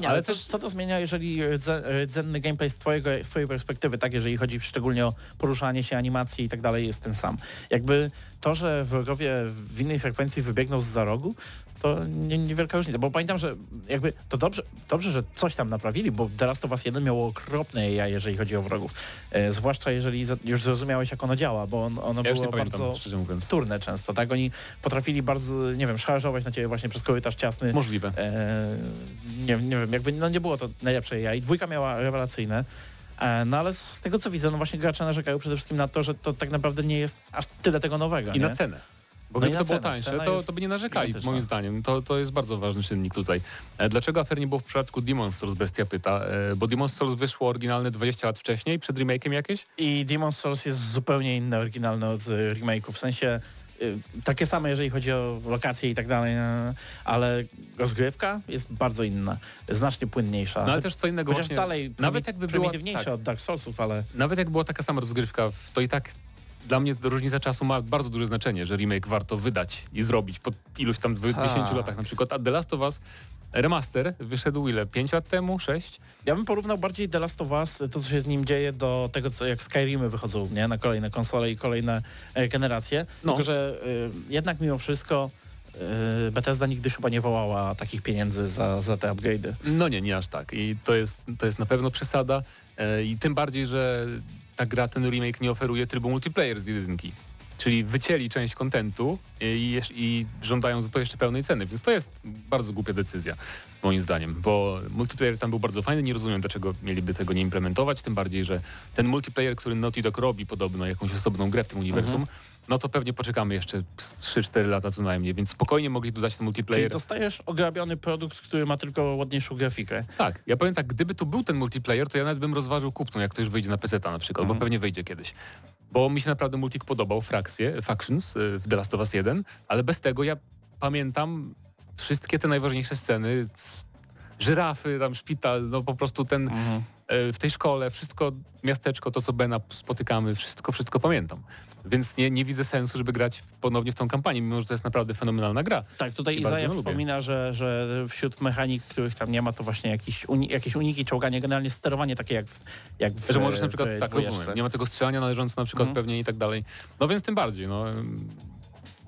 Nie, ale też co to zmienia, jeżeli rdze- rdzenny gameplay z, twojego, z twojej perspektywy, tak, jeżeli chodzi szczególnie o poruszanie się, animacje i tak dalej, jest ten sam. Jakby to, że wrogowie w innej sekwencji wybiegną z za rogu, to nie- niewielka różnica, bo pamiętam, że jakby to dobrze, dobrze, że coś tam naprawili, bo The Last of Us 1 miało okropne AI, jeżeli chodzi o wrogów. E, zwłaszcza jeżeli już zrozumiałeś, jak ono działa, bo on, ono ja było bardzo wtórne często, tak? Oni potrafili bardzo, nie wiem, szarżować na ciebie właśnie przez korytarz ciasny. Możliwe. E, nie, nie wiem, jakby no nie było to najlepsze AI. Dwójka miała rewelacyjne. E, no ale z tego co widzę, no właśnie gracze narzekają przede wszystkim na to, że to tak naprawdę nie jest aż tyle tego nowego. I nie? na cenę. Bo No gdyby to było cenę. tańsze, Cena to, jest to by nie narzekali, moim zdaniem. To, to jest bardzo ważny czynnik tutaj. E, Dlaczego afer nie było w przypadku Demon's Souls, Bestia pyta? E, Bo Demon's Souls wyszło oryginalne 20 lat wcześniej, przed remake'iem jakieś? I Demon's Souls jest zupełnie inny, oryginalny od y, remake'u. W sensie takie same, jeżeli chodzi o lokacje i tak dalej, ale rozgrywka jest bardzo inna, znacznie płynniejsza. No ale też co innego Chociaż właśnie. dalej nawet jakby była, tak, od Dark Soulsów, ale nawet jak była taka sama rozgrywka, to i tak dla mnie różnica czasu ma bardzo duże znaczenie, że remake warto wydać i zrobić po iluś tam dwu- Tak. 10 latach na przykład. A The Last of Us remaster wyszedł ile? 5 lat temu? 6? Ja bym porównał bardziej The Last of Us, to co się z nim dzieje, do tego, co jak Skyrimy wychodzą nie? na kolejne konsole i kolejne e, generacje. No. Tylko, że y, jednak mimo wszystko y, Bethesda nigdy chyba nie wołała takich pieniędzy za, za te upgrade'y. No nie, nie aż tak. I to jest, to jest na pewno przesada. E, I tym bardziej, że ta gra, ten remake nie oferuje trybu multiplayer z jedynki. Czyli wycięli część kontentu i, i żądają za to jeszcze pełnej ceny, więc to jest bardzo głupia decyzja, moim zdaniem, bo multiplayer tam był bardzo fajny, nie rozumiem dlaczego mieliby tego nie implementować, tym bardziej, że ten multiplayer, który Naughty Dog robi podobno jakąś osobną grę w tym uniwersum, no to pewnie poczekamy jeszcze z 3-4 lata co najmniej, więc spokojnie mogli dodać ten Czyli multiplayer. dostajesz ograbiony produkt, który ma tylko ładniejszą grafikę. Tak, ja powiem tak, gdyby tu był ten multiplayer, to ja nawet bym rozważył kupno, jak to już wyjdzie na PC na przykład, Mhm. bo pewnie wyjdzie kiedyś. Bo mi się naprawdę multik podobał, frakcje, Factions y, w The Last of Us 1, ale bez tego ja pamiętam wszystkie te najważniejsze sceny, żyrafy, tam szpital, no po prostu ten, e, w tej szkole, wszystko, miasteczko, to co Bena spotykamy, wszystko, wszystko pamiętam. Więc nie, nie widzę sensu, żeby grać ponownie w tą kampanię, mimo że to jest naprawdę fenomenalna gra. Tak, tutaj I Izaja wspomina, że, że wśród mechanik, których tam nie ma, to właśnie jakieś, uni, jakieś uniki, czołganie, generalnie sterowanie takie jak w, jak w Że możesz na przykład, w tak rozumiem, nie ma tego strzelania należącego na przykład Mhm. pewnie i tak dalej. No więc tym bardziej, no.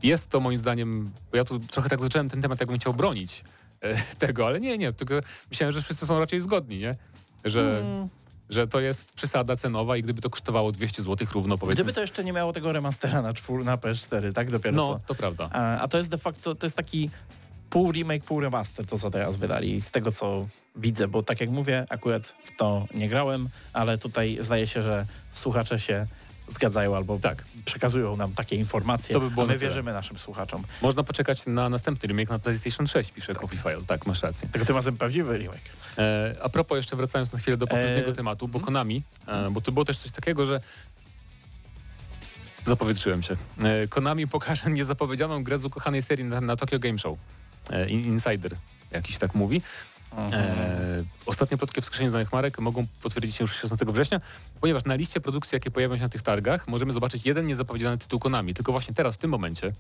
Jest to moim zdaniem, bo ja tu trochę tak zacząłem ten temat, jakbym chciał bronić e, tego, ale nie, nie, tylko myślałem, że wszyscy są raczej zgodni, nie? Że, Mm, że to jest przesada cenowa i gdyby to kosztowało 200 zł równo, powiedzmy. Gdyby to jeszcze nie miało tego remastera na, czwór, na PS4, tak dopiero No, co. to prawda. A, a to jest de facto, to jest taki pół remake, pół remaster, to co teraz wydali, z tego co widzę, bo tak jak mówię, akurat w to nie grałem, ale tutaj zdaje się, że słuchacze się zgadzają albo Tak. przekazują nam takie informacje, To by było a my wierzymy naszym słuchaczom. Można poczekać na następny remake na PlayStation 6, pisze Coffee File. Tak, masz rację. Tylko tym razem prawdziwy remake. E, a propos, jeszcze wracając na chwilę do poprzedniego E, tematu, bo Konami, e, bo tu było też coś takiego, że zapowietrzyłem się. E, Konami pokaże niezapowiedzianą grę z ukochanej serii na, na Tokyo Game Show. E, In- Insider, jakiś tak mówi. E, ostatnie plotki w skrzynce znanych marek mogą potwierdzić się już 16 września, ponieważ na liście produkcji, jakie pojawią się na tych targach, możemy zobaczyć jeden niezapowiedziany tytuł Konami. Tylko właśnie teraz, w tym momencie,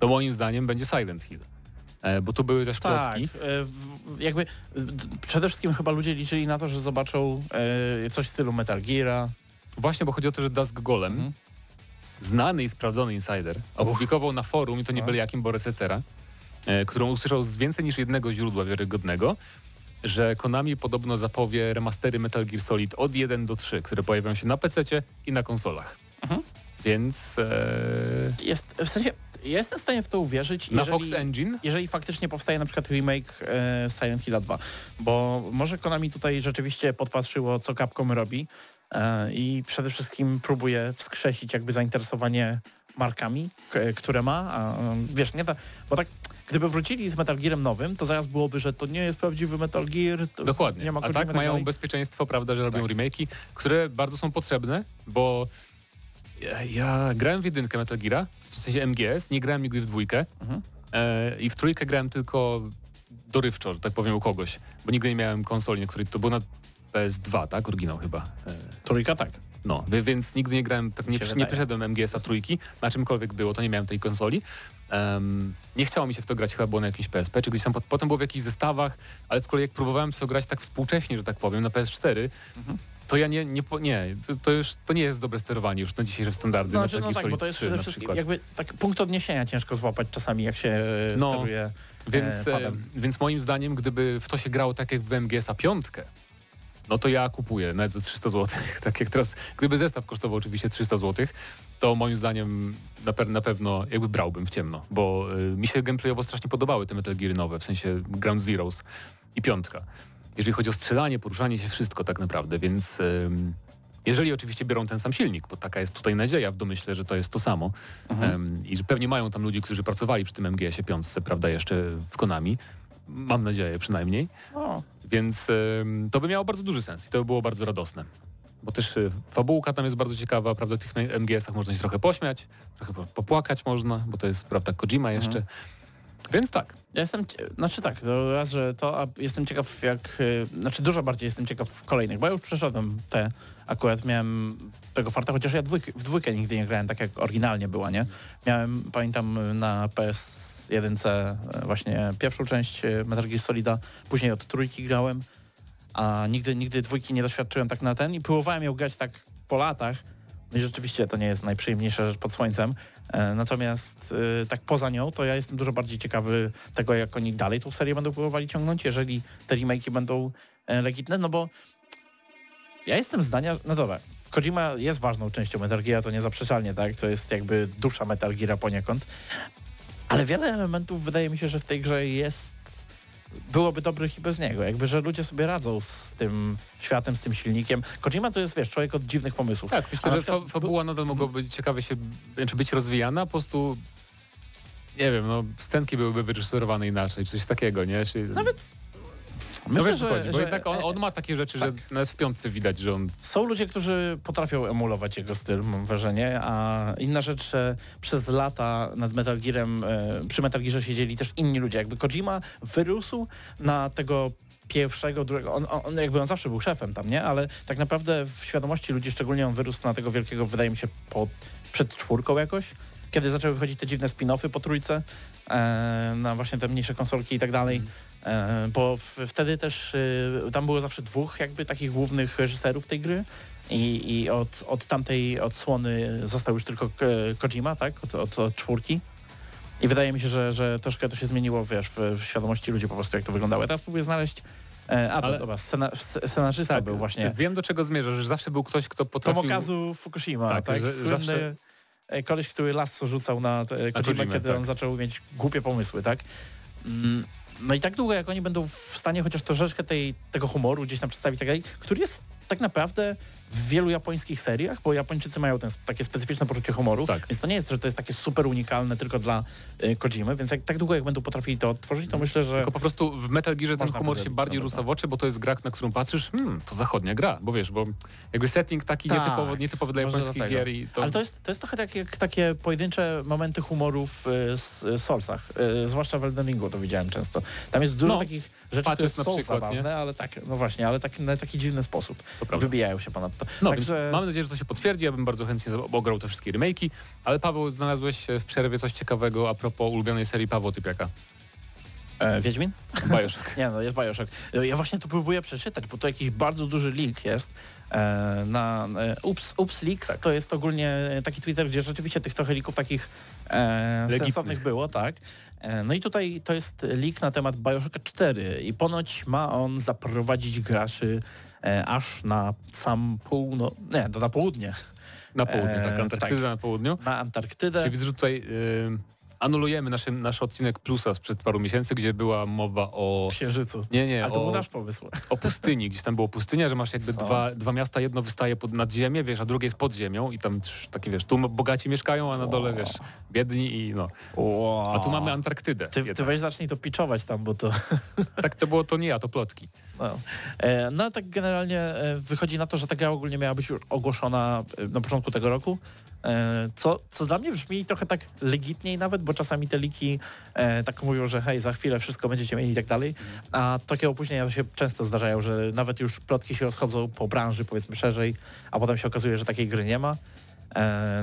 to moim zdaniem będzie Silent Hill. E, bo tu były też Tak, plotki. e, jakby przede wszystkim chyba ludzie liczyli na to, że zobaczą e, coś w stylu Metal Geara. Właśnie, bo chodzi o to, że Dusk Golem, Mhm. znany i sprawdzony insider, opublikował na forum, i to nie No. byle jakim, bo Resetera, którą usłyszał z więcej niż jednego źródła wiarygodnego, że Konami podobno zapowie remastery Metal Gear Solid od 1 do 3, które pojawią się na PC i na konsolach. Mhm. Więc e, Jest, w sensie, ja jestem w stanie w to uwierzyć, na jeżeli, Fox Engine jeżeli faktycznie powstaje na przykład remake e, Silent Hill 2, bo może Konami tutaj rzeczywiście podpatrzyło, co Capcom robi e, i przede wszystkim próbuje wskrzesić jakby zainteresowanie markami, k- które ma, a e, wiesz, nie da, bo tak gdyby wrócili z Metal Gearem nowym, to zaraz byłoby, że to nie jest prawdziwy Metal Gear. To Dokładnie. Nie ma A tak i mają bezpieczeństwo, prawda, że robią Tak. remake'i, które bardzo są potrzebne, bo ja, ja grałem w jedynkę Metal Geara, w sensie MGS, nie grałem nigdy w dwójkę Mhm. e, i w trójkę grałem tylko dorywczo, że tak powiem, u kogoś, bo nigdy nie miałem konsoli, na której to było na PS2, tak? Oryginał chyba. E, Trójka tak. no, więc nigdy nie grałem, tak nie, nie przeszedłem MGS-a trójki, na czymkolwiek było, to nie miałem tej konsoli. Em, nie chciało mi się w to grać, chyba było na jakimś PSP, czy gdzieś tam, pot- potem było w jakichś zestawach, ale z kolei jak próbowałem to grać tak współcześnie, że tak powiem, na PS4, Mhm. to ja nie, nie, nie to, to już, to nie jest dobre sterowanie już na dzisiejsze standardy. No, na znaczy, no tak, bo to jest 3 przede wszystkim jakby tak punkt odniesienia ciężko złapać czasami, jak się e, No, steruje Więc, e, padem. więc moim zdaniem, gdyby w to się grało tak jak w MGS-a piątkę, no to ja kupuję nawet za 300 zł. (laughs) tak jak teraz, gdyby zestaw kosztował oczywiście 300 zł, to moim zdaniem na, pe na pewno jakby brałbym w ciemno, bo y, mi się gameplayowo strasznie podobały te Metal Geary nowe, w sensie Ground Zeroes i piątka. Jeżeli chodzi o strzelanie, poruszanie się, wszystko tak naprawdę, więc ym, jeżeli oczywiście biorą ten sam silnik, bo taka jest tutaj nadzieja w domyśle, że to jest to samo Mhm. em, i że pewnie mają tam ludzi, którzy pracowali przy tym MGS-ie piątce, prawda, jeszcze w Konami, mam nadzieję przynajmniej, O, więc to by miało bardzo duży sens i to by było bardzo radosne. Bo też y, fabułka tam jest bardzo ciekawa, prawda, w tych MGS-ach można się trochę pośmiać, trochę po- popłakać można, bo to jest, prawda, Kojima jeszcze. Więc tak, Ja jestem, znaczy tak, raz, że to, a jestem ciekaw jak, y, znaczy dużo bardziej jestem ciekaw w kolejnych, bo ja już przeszedłem te, akurat miałem tego farta, chociaż ja dwójk, w dwójkę nigdy nie grałem tak jak oryginalnie była, nie? Miałem, pamiętam na PS1 y, właśnie pierwszą część y, Metal Gear Solida, później od trójki grałem, a nigdy, nigdy dwójki nie doświadczyłem tak na ten i próbowałem ją grać tak po latach, no i rzeczywiście to nie jest najprzyjemniejsza rzecz pod słońcem. E, Natomiast e, tak poza nią, to ja jestem dużo bardziej ciekawy tego, jak oni dalej tą serię będą próbowali ciągnąć, jeżeli te remake'i będą e, legitne, no bo ja jestem zdania, no dobra, Kojima jest ważną częścią Metal Gear, to niezaprzeczalnie, tak? To jest jakby dusza Metal Gear poniekąd. Ale wiele elementów wydaje mi się, że w tej grze jest byłoby dobrych i bez niego. Jakby, że ludzie sobie radzą z tym światem, z tym silnikiem. Kojima to jest, wiesz, człowiek od dziwnych pomysłów. tak, myślę, na że przykład fa fabuła nadal mogłaby być ciekawie się, znaczy być rozwijana, po prostu nie wiem, no scenki byłyby wyreżyserowane inaczej, czy coś takiego, nie? Czy, Nawet no myślę, wiesz, co że, chodzi, bo że jednak on, on ma takie rzeczy, że nawet w piątce widać, że on są ludzie, którzy potrafią emulować jego styl, mam wrażenie, a inna rzecz, że przez lata nad Metal Gearem, e, przy Metal Gearze siedzieli też inni ludzie. Jakby Kojima wyrósł na tego pierwszego, drugiego, on, on jakby on zawsze był szefem tam, nie? Ale tak naprawdę w świadomości ludzi, szczególnie on wyrósł na tego wielkiego, wydaje mi się, po, przed czwórką jakoś, kiedy zaczęły wychodzić te dziwne spin-offy po trójce, e, na właśnie te mniejsze konsolki i tak dalej. E, bo w, wtedy też e, tam było zawsze dwóch jakby takich głównych reżyserów tej gry i, i od, od tamtej odsłony został już tylko Ko- Kojima, tak? Od, od, od czwórki. I wydaje mi się, że, że troszkę to się zmieniło, wiesz, w, w świadomości ludzi po prostu, jak to wyglądało. Ja teraz próbuję znaleźć... E, a, to Ale- dobra, scena, sc- scenarzysta Tak, był właśnie Wiem do czego zmierzasz, że zawsze był ktoś, kto potrafił... Tomokazu Fukushima, tak? Tak, że Słynny zawsze- e, koleś, który lasso rzucał na Kojimę, kiedy tak. on zaczął mieć głupie pomysły, tak? No i tak długo, jak oni będą w stanie chociaż troszeczkę tej, tego humoru gdzieś tam przedstawić, tak dalej, który jest tak naprawdę w wielu japońskich seriach, bo Japończycy mają ten, takie specyficzne poczucie humoru, Tak. więc to nie jest, że to jest takie super unikalne tylko dla y, Kojimy, więc jak tak długo jak będą potrafili to odtworzyć, to myślę, że Tylko po prostu w Metal Gearze ten humor się bardziej nawet, rzuca w oczy, bo to jest gra, na którą patrzysz, hmm, to zachodnia gra, bo wiesz, bo jakby setting taki Tak, nietypowo, nietypowy dla japońskich gier i to... Ale to jest, to jest trochę tak jak takie pojedyncze momenty humoru w y, y, Soulsach, y, zwłaszcza w Elden Ringu to widziałem często. Tam jest dużo No, takich rzeczy, które są przykład, zabawne, ale tak, no właśnie, ale tak, na taki dziwny sposób. Wybijają się ponadto. No, Także mamy nadzieję, że to się potwierdzi. Ja bym bardzo chętnie ograł te wszystkie remake'i. Ale Paweł, znalazłeś w przerwie coś ciekawego a propos ulubionej serii Pawła Typiaka. e, Wiedźmin? (laughs) Bioshock. Nie no, jest Bioshock. E, Ja właśnie to próbuję przeczytać, bo to jakiś bardzo duży link jest. E, na e, Ups, Ups Leaks Tak. to jest ogólnie taki Twitter, gdzie rzeczywiście tych trochę lików takich e, sensownych było, tak. E, no i tutaj to jest leak na temat Bioshocka 4 i ponoć ma on zaprowadzić graczy aż na sam półno... Nie, to na południe. Na południe, E, tak, Antarktyda tak. na południu. Na Antarktydę. Czyli widzę, że tutaj y, anulujemy nasz, nasz odcinek Plusa sprzed paru miesięcy, gdzie była mowa o... Księżycu. Nie, nie, Ale to o, był nasz pomysł. o pustyni. Gdzieś tam było pustynia, że masz jakby Co? dwa, dwa miasta, jedno wystaje pod, nad ziemię, wiesz, a drugie jest pod ziemią i tam takie, wiesz, tu bogaci mieszkają, a na dole, wiesz, biedni i no. A tu mamy Antarktydę. Ty, ty weź zacznij to pitchować tam, bo to... Tak to było, to nie ja, to plotki. No, e, no tak generalnie e, wychodzi na to, że ta gra ogólnie miała być już ogłoszona e, na początku tego roku, co, co dla mnie brzmi trochę tak legitniej nawet, bo czasami te liki tak mówią, że hej, za chwilę wszystko będziecie mieli i tak dalej, a takie opóźnienia się często zdarzają, że nawet już plotki się rozchodzą po branży, powiedzmy szerzej, a potem się okazuje, że takiej gry nie ma.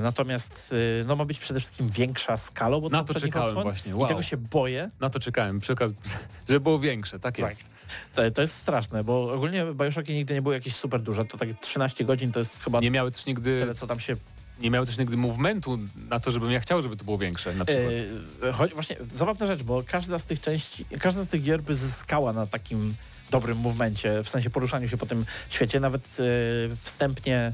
Natomiast no ma być przede wszystkim większa skala, bo Na to czekałem odsłon. Właśnie, I wow. tego się boję, Na to czekałem, przy okazji, (laughs) żeby było większe, tak. jest. To, to jest straszne, bo ogólnie Bioshocki nigdy nie były jakieś super duże. To tak 13 godzin to jest chyba Nie miały też nigdy, tyle, co tam się... nie miały też nigdy movementu na to, żebym ja chciał, żeby to było większe na przykład. Yy, choć właśnie, zabawna rzecz, bo każda z tych części, każda z tych gier by zyskała na takim dobrym movemencie, w sensie poruszaniu się po tym świecie. Nawet yy, wstępnie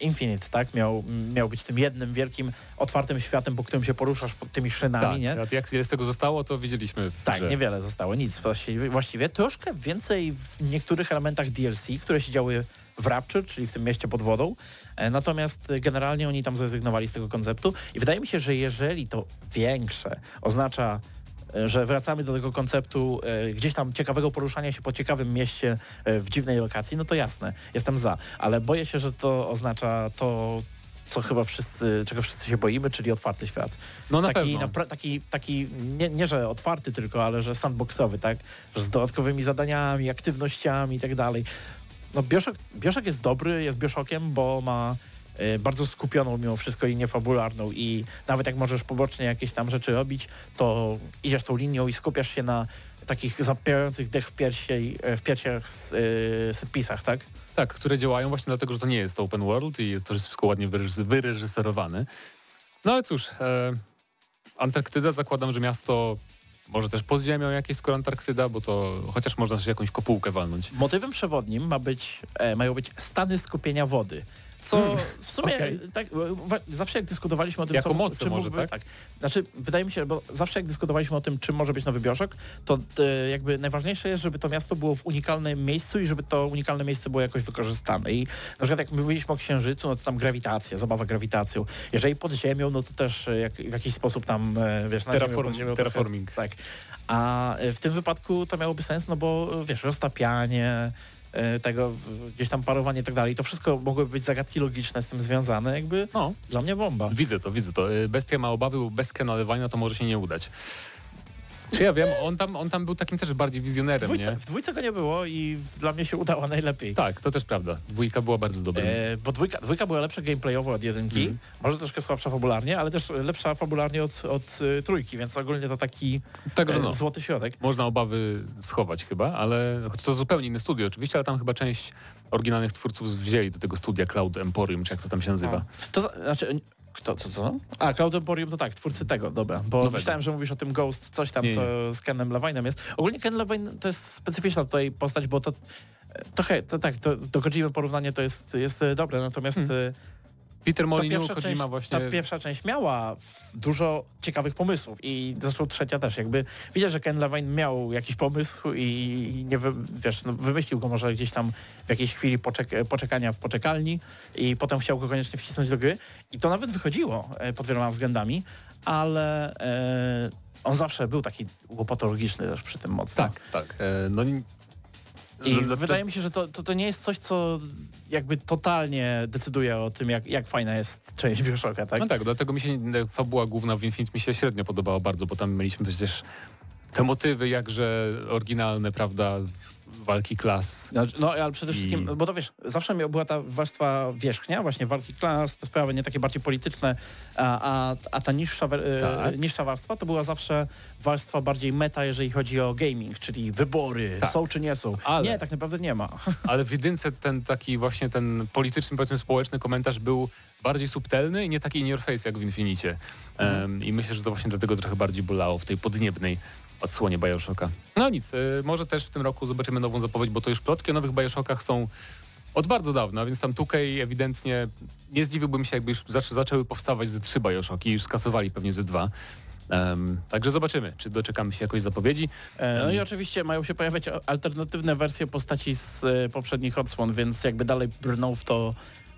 Infinite, tak, miał, miał być tym jednym wielkim, otwartym światem, po którym się poruszasz pod tymi szynami, tak, nie? jak z tego zostało, to widzieliśmy Tak, grze. niewiele zostało, nic właściwie, właściwie. Troszkę więcej w niektórych elementach DLC, które się działy w Rapture, czyli w tym mieście pod wodą. E, Natomiast e, generalnie oni tam zrezygnowali z tego konceptu i wydaje mi się, że jeżeli to większe oznacza e, że wracamy do tego konceptu e, gdzieś tam ciekawego poruszania się po ciekawym mieście e, w dziwnej lokacji, no to jasne, jestem za. Ale boję się, że to oznacza to, co chyba wszyscy, czego wszyscy się boimy, czyli otwarty świat No na taki, pewno. napra- taki, taki nie, nie, że otwarty tylko, ale że sandboxowy, tak? Że z dodatkowymi zadaniami, aktywnościami i tak dalej. No Bioshock, Bioshock jest dobry, jest Bioshockiem, bo ma bardzo skupioną mimo wszystko linię fabularną i nawet jak możesz pobocznie jakieś tam rzeczy robić, to idziesz tą linią i skupiasz się na takich zapierających dech w, piersi, w piersiach y, setpisach, tak? Tak, które działają właśnie dlatego, że to nie jest open world i to jest wszystko ładnie wyreżys- wyreżyserowane. No ale cóż, e, Antarktyda zakładam, że miasto może też pod ziemią jakieś skoro Antarktyda, bo to chociaż można też jakąś kopułkę walnąć. Motywem przewodnim ma być, e, mają być stany skupienia wody. Co Hmm, w sumie okej. tak, e, zawsze jak dyskutowaliśmy o tym, Jako co, moce czym może, mógłby- tak? Znaczy, wydaje mi się, bo zawsze jak dyskutowaliśmy o tym, czym może być nowy Bioszok, to e, jakby najważniejsze jest, żeby to miasto było w unikalnym miejscu i żeby to unikalne miejsce było jakoś wykorzystane. I na przykład jak my mówiliśmy o Księżycu, no to tam grawitacja, zabawa grawitacją. Jeżeli pod ziemią, no to też e, jak, w jakiś sposób tam, wiesz, na Terraform- ziemią terraforming. Trochę, tak. A w tym wypadku to miałoby sens, no bo wiesz, roztapianie, tego w- gdzieś tam parowanie i tak dalej, to wszystko mogłyby być zagadki logiczne z tym związane, jakby No, dla mnie bomba. widzę to, widzę to. E, Bestia ma obawy, bo bez nalewania to może się nie udać. Czy ja wiem, on tam, on tam był takim też bardziej W wizjonerem, dwójce, nie? w dwójce go nie było i w- dla mnie się udała najlepiej. Tak, to też prawda. Dwójka była bardzo dobra. E, bo dwójka, dwójka była lepsza gameplayowo od jedynki, Mhm. może troszkę słabsza fabularnie, ale też lepsza fabularnie od, od y, trójki, więc ogólnie to taki Także e, no, złoty środek. można obawy schować chyba, ale choć to zupełnie inne studio oczywiście, ale tam chyba część oryginalnych twórców wzięli do tego studia Cloud Emporium, czy jak to tam się nazywa. To za, znaczy, kto, co, co? A, Cloud Emporium to tak, twórcy tego, dobra, bo Nowego. myślałem, że mówisz o tym Ghost, coś tam, Nie, co z Kenem Levinem jest. Ogólnie Ken Levine to jest specyficzna tutaj postać, bo to trochę, to, tak, to, do Kojimy porównanie to jest, jest dobre, natomiast Hmm. Peter Molyneux, pierwsza Kojima część, właśnie... ta pierwsza część miała dużo ciekawych pomysłów i zresztą trzecia też, jakby widać, że Ken Levine miał jakiś pomysł i nie wy, wiesz, no, wymyślił go może gdzieś tam w jakiejś chwili poczek poczekania w poczekalni i potem chciał go koniecznie wcisnąć do gry i to nawet wychodziło e, pod wieloma względami, ale e, on zawsze był taki łopatologiczny też przy tym mocno. Tak, tak. E, no, i- no, wydaje mi się, że to, to, to nie jest coś, co jakby totalnie decyduje o tym, jak, jak fajna jest część Bioshocka, tak? No tak, dlatego mi się fabuła główna w Infinite mi się średnio podobała bardzo, bo tam mieliśmy przecież te motywy jakże oryginalne, prawda, walki klas. No, no ale przede I- wszystkim, bo to wiesz, zawsze była ta warstwa wierzchnia, właśnie walki klas, te sprawy nie takie bardziej polityczne, a, a, a ta niższa, e, Tak. niższa warstwa to była zawsze warstwa bardziej meta, jeżeli chodzi o gaming, czyli wybory, Tak. są czy nie są. Ale- Nie, tak naprawdę nie ma. (laughs) Ale w jedynce ten taki właśnie ten polityczny, powiedzmy społeczny komentarz był bardziej subtelny i nie taki in your face jak w Infinicie. Em, I myślę, że to właśnie dlatego trochę bardziej bolało w tej podniebnej odsłonie Bioshocka. No nic, y, może też w tym roku zobaczymy nową zapowiedź, bo to już plotki o nowych Bioshockach są od bardzo dawna, więc tam 2K ewidentnie nie zdziwiłbym się, jakby już zaczę, zaczęły powstawać ze trzy Bioshocki i już skasowali pewnie ze dwa. Em, także zobaczymy, czy doczekamy się jakiejś zapowiedzi. E, No i oczywiście mają się pojawiać alternatywne wersje postaci z e, poprzednich odsłon, więc jakby dalej brną w to,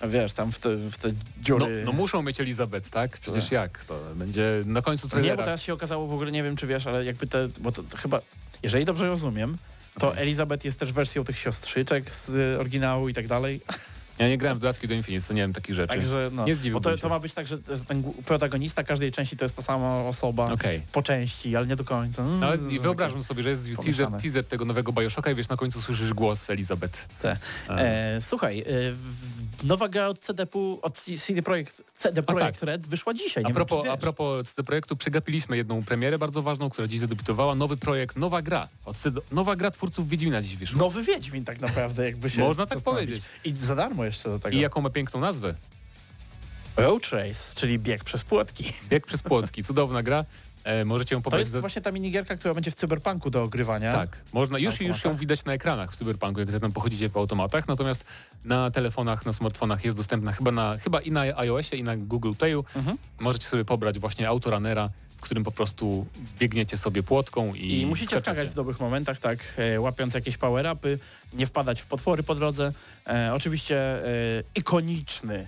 wiesz, tam w te, w te No, dziury. no muszą mieć Elizabeth, tak? Przecież Tak. jak? To będzie na końcu Nie, trailera. bo teraz się okazało, w ogóle nie wiem, czy wiesz, ale jakby te, bo to, to chyba, jeżeli dobrze rozumiem, to. Elizabeth jest też wersją tych siostrzyczek z y, oryginału i tak dalej. Ja nie grałem w dodatki do Infinite, to nie wiem takich rzeczy. Także no, Nie bo to, to ma być tak, że ten protagonista każdej części to jest ta sama osoba Okej. po części, ale nie do końca. No, ale i wyobrażam sobie, że jest teaser, Pomieszane. teaser tego nowego Bioshocka i wiesz, na końcu słyszysz głos Elizabeth. Te. E, słuchaj, e, nowa gra od od CD Projekt, CD Projekt Red wyszła dzisiaj. A nie propos, wiem, a propos CD Projektu, przegapiliśmy jedną premierę bardzo ważną, która dziś zadebiutowała. Nowy projekt, nowa gra. Od CD, nowa gra twórców Wiedźmina dziś wyszła. Nowy Wiedźmin tak naprawdę, jakby się Można tak zastanowić. powiedzieć. I za darmo jeszcze do tego. I jaką ma piękną nazwę. Road Race, czyli bieg przez płotki. Bieg przez płotki. Cudowna gra. E, możecie ją To pobrać jest za... właśnie ta minigierka, która będzie w Cyberpunku do ogrywania. Tak, można, już, już ją widać na ekranach w Cyberpunku, jak zatem pochodzicie po automatach, natomiast na telefonach, na smartfonach jest dostępna chyba, na, chyba i na iOSie i na Google Playu. Mhm. Możecie sobie pobrać właśnie autorunnera, w którym po prostu biegniecie sobie płotką i, I musicie skaczecie. skakać w dobrych momentach, tak, e, łapiąc jakieś power-upy, nie wpadać w potwory po drodze. E, oczywiście e, ikoniczny,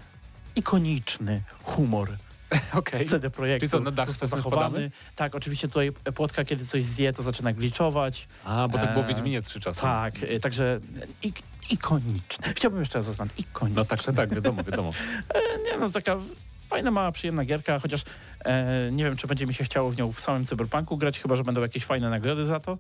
ikoniczny humor (laughs) Okej. CD Projektu Czyli co, na dach został zachowany. Tak, oczywiście tutaj płotka, kiedy coś zje, to zaczyna gliczować. A, bo tak było w Eee, Wiedźminie trzy czasy. Tak, e, także ik, ikoniczny. Chciałbym jeszcze raz zaznaczyć, ikoniczny. No tak, tak, wiadomo, wiadomo. (laughs) Nie no, taka fajna, mała, przyjemna gierka, chociaż e, nie wiem, czy będzie mi się chciało w nią w samym Cyberpunku grać, chyba, że będą jakieś fajne nagrody za to.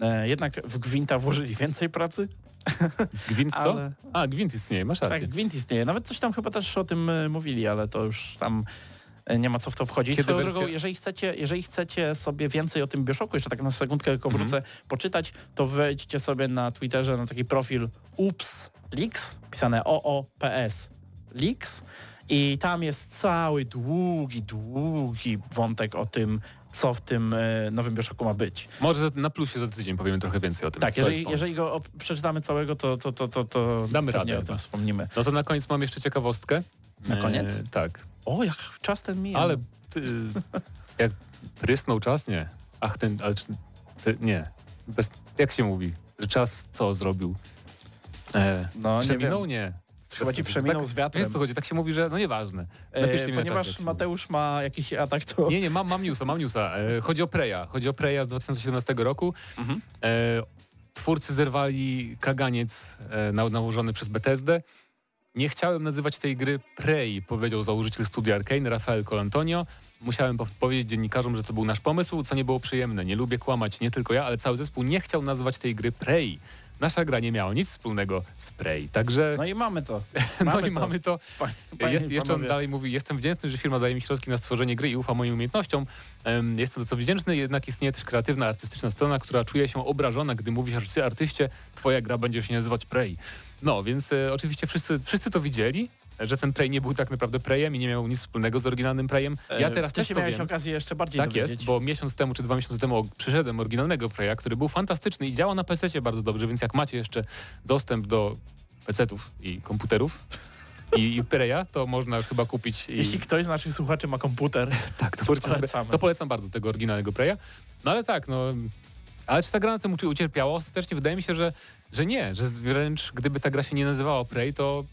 E, jednak w Gwinta włożyli więcej pracy. (laughs) Gwint co? Ale- A, Gwint istnieje, masz rację. Tak, Gwint istnieje. Nawet coś tam chyba też o tym e, mówili, ale to już tam e, nie ma co w to wchodzić. Kiedy Swoją wersja- drogą, jeżeli chcecie, jeżeli chcecie sobie więcej o tym Bioshocku, jeszcze tak na sekundkę tylko Mhm. wrócę, poczytać, to wejdźcie sobie na Twitterze na taki profil Ups Leaks, pisane OOPS Leaks i tam jest cały długi, długi wątek o tym, co w tym e, nowym Bioshocku ma być. Może na plusie za tydzień powiemy trochę więcej o tym. Tak, jeżeli, jeżeli go przeczytamy całego, to, to, to, to, to Damy radę o tym chyba. wspomnimy. No to na koniec mam jeszcze ciekawostkę. Na koniec? E, tak. O, jak czas ten mija. Ale ty, jak prysnął czas, nie. Ach, ten, ale czy, ty, nie. Bez, jak się mówi? Że czas co zrobił? E, no, nie przeminął? wiem. Nie. Chyba ci przeminął tak, z wiatrem. Wiesz co chodzi? Tak się mówi, że no nieważne. E, ponieważ się Mateusz ma jakiś atak, to... Nie, nie, mam, mam newsa, mam newsa. E, chodzi o Preya. Chodzi o Preya z 2017 roku. Mhm. E, twórcy zerwali kaganiec e, na, nałożony przez Bethesdę Nie chciałem nazywać tej gry Prey, powiedział założyciel studia Arkane Rafael Colantonio. Musiałem powiedzieć dziennikarzom, że to był nasz pomysł, co nie było przyjemne. Nie lubię kłamać, nie tylko ja, ale cały zespół nie chciał nazwać tej gry Prey. Nasza gra nie miała nic wspólnego z Prey, także... No i mamy to. (laughs) No i mamy to. Pa- panie Jest, jeszcze on dalej mówi, jestem wdzięczny, że firma daje mi środki na stworzenie gry i ufa moim umiejętnościom. Em, Jestem za co wdzięczny, jednak istnieje też kreatywna, artystyczna strona, która czuje się obrażona, gdy mówisz arty- artyście, twoja gra będzie się nazywać Prey. No, więc e, oczywiście wszyscy, wszyscy to widzieli, że ten Prey nie był tak naprawdę Preyem i nie miał nic wspólnego z oryginalnym Preyem. Ja E, teraz Ty też się to miałeś wiem. okazję jeszcze bardziej Tak dowiedzieć. jest, bo miesiąc temu czy dwa miesiące temu przyszedłem oryginalnego Preya, który był fantastyczny i działa na PC bardzo dobrze, więc jak macie jeszcze dostęp do PC-ów i komputerów i, i Preya, to można chyba kupić i Jeśli ktoś z naszych słuchaczy ma komputer, (laughs) tak, to, możecie sobie, polecamy. to polecam bardzo tego oryginalnego Preya. No ale tak, no ale czy ta gra na tym uci- ucierpiała? Ostatecznie wydaje mi się, że, że nie, że wręcz gdyby ta gra się nie nazywała Prey, to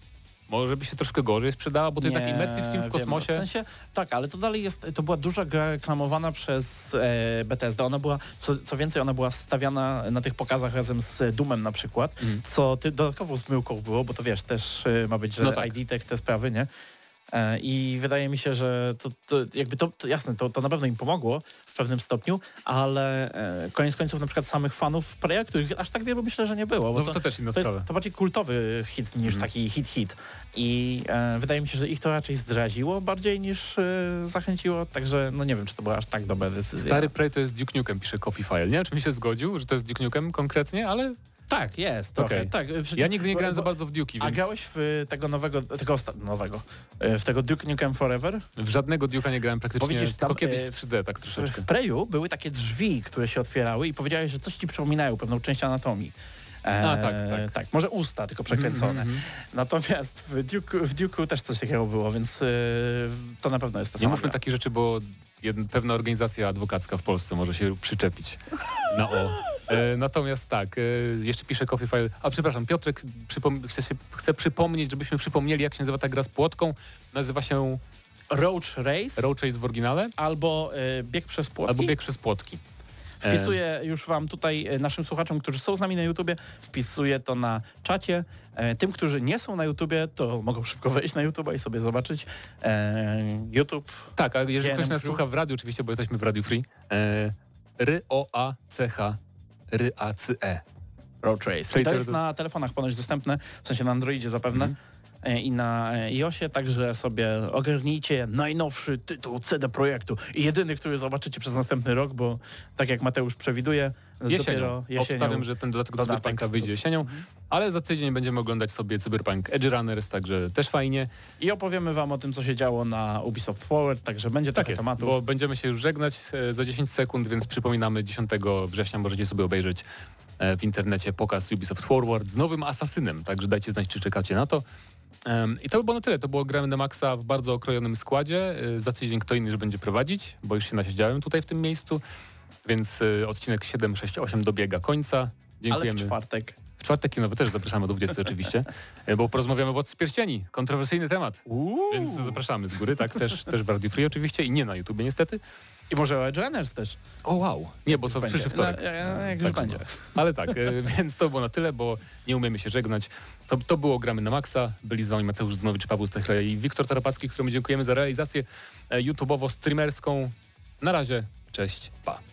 może by się troszkę gorzej sprzedała, bo to jednak Immersive Sim w wiem. kosmosie. W sensie, tak, ale to dalej jest, to była duża gra reklamowana przez e, Bethesda. Ona była, co, co więcej, ona była stawiana na tych pokazach razem z Doomem na przykład, Mhm. co ty, dodatkową zmyłką było, bo to wiesz, też e, ma być, że No tak. ID Tech te sprawy, nie? E, I wydaje mi się, że to, to jakby to, to jasne, to, to na pewno im pomogło w pewnym stopniu, ale e, koniec końców na przykład samych fanów Preya, których aż tak wielu myślę, że nie było. Bo No to też inna to jest sprawa. to bardziej kultowy hit niż Mhm. taki hit-hit. I e, wydaje mi się, że ich to raczej zdraziło bardziej niż e, zachęciło, także no nie wiem, czy to była aż tak dobra decyzja. Stary Prey to jest Duke Nukem, pisze Coffee File. Nie wiem, czy mi się zgodził, że to jest Duke Nukem konkretnie, ale Tak, jest, trochę. Okej. Tak, przecież- ja nigdy nie bo- grałem za bo- bardzo w Duke'i, A więc grałeś w tego nowego, tego nowego, e, w tego Duke Nukem Forever? w żadnego Duke'a nie grałem praktycznie, Bo widzisz, tam, kiedyś e, w 3D, tak troszeczkę. W Preju były takie drzwi, które się otwierały i powiedziałeś, że coś ci przypominają, pewną część anatomii. E, A, tak, tak. może usta tylko przekręcone. Mhm, mhm. Natomiast w Duke, w Duke'u też coś takiego było, więc to na pewno jest to Nie mówmy takich rzeczy, bo jedna, pewna organizacja adwokacka w Polsce może się przyczepić na o. E, natomiast tak, e, jeszcze pisze Coffee File. A przepraszam, Piotrek przypom- chce, się, chce przypomnieć, żebyśmy przypomnieli, jak się nazywa ta gra z płotką. Nazywa się Roach Race Road Race w oryginale albo e, bieg przez płotki. albo bieg przez płotki. Wpisuję już wam tutaj e, naszym słuchaczom, którzy są z nami na YouTubie, wpisuję to na czacie. E, tym, którzy nie są na YouTubie, to mogą szybko wejść na YouTube'a i sobie zobaczyć. E, YouTube. Tak, a jeżeli GNM ktoś nas słucha w radiu, oczywiście, bo jesteśmy w Radio Free, R-O-A-C-H R-A-C-E. Road Race. Czyli I to jest na telefonach ponoć dostępne, w sensie na Androidzie zapewne. e, I na e, iOSie, także sobie ogarnijcie najnowszy tytuł CD Projektu i jedyny, który zobaczycie przez następny rok, bo tak jak Mateusz przewiduje, Jesienią. dopiero jesienią. Obstawiam, że ten dodatek do. Cyberpunka wyjdzie jesienią, ale za tydzień będziemy oglądać sobie Cyberpunk Edge Runners, także też fajnie. I opowiemy wam o tym, co się działo na Ubisoft Forward, także będzie Tak jest, tematów. bo będziemy się już żegnać e, za 10 sekund, więc przypominamy 10 września możecie sobie obejrzeć e, w internecie pokaz Ubisoft Forward z nowym Asasynem, także dajcie znać, czy czekacie na to. I to by było na tyle. To było Gramy na Maxa w bardzo okrojonym składzie. E, Za tydzień kto inny już będzie prowadzić, bo już się nasiedziałem tutaj w tym miejscu, więc e, odcinek 768 dobiega końca. Ale Dziękujemy. w czwartek. W czwartek kinowy też zapraszamy do 20 oczywiście, e, (laughs) bo porozmawiamy o Władcy Pierścieni. Kontrowersyjny temat. Więc zapraszamy z góry, tak? Też, też w Radio Free oczywiście i nie na YouTubie niestety. I może o Edge Runners też. O wow. Nie, bo to w Będzie. przyszły wtorek. No, jak już Tak, będzie. Ale tak, (laughs) więc to było na tyle, bo nie umiemy się żegnać. To, to było Gramy na Maxa. Byli z wami Mateusz Zdanowicz, Paweł Stechla i Wiktor Tarapacki, któremu dziękujemy za realizację e, YouTubeowo-streamerską. Na razie, cześć, pa.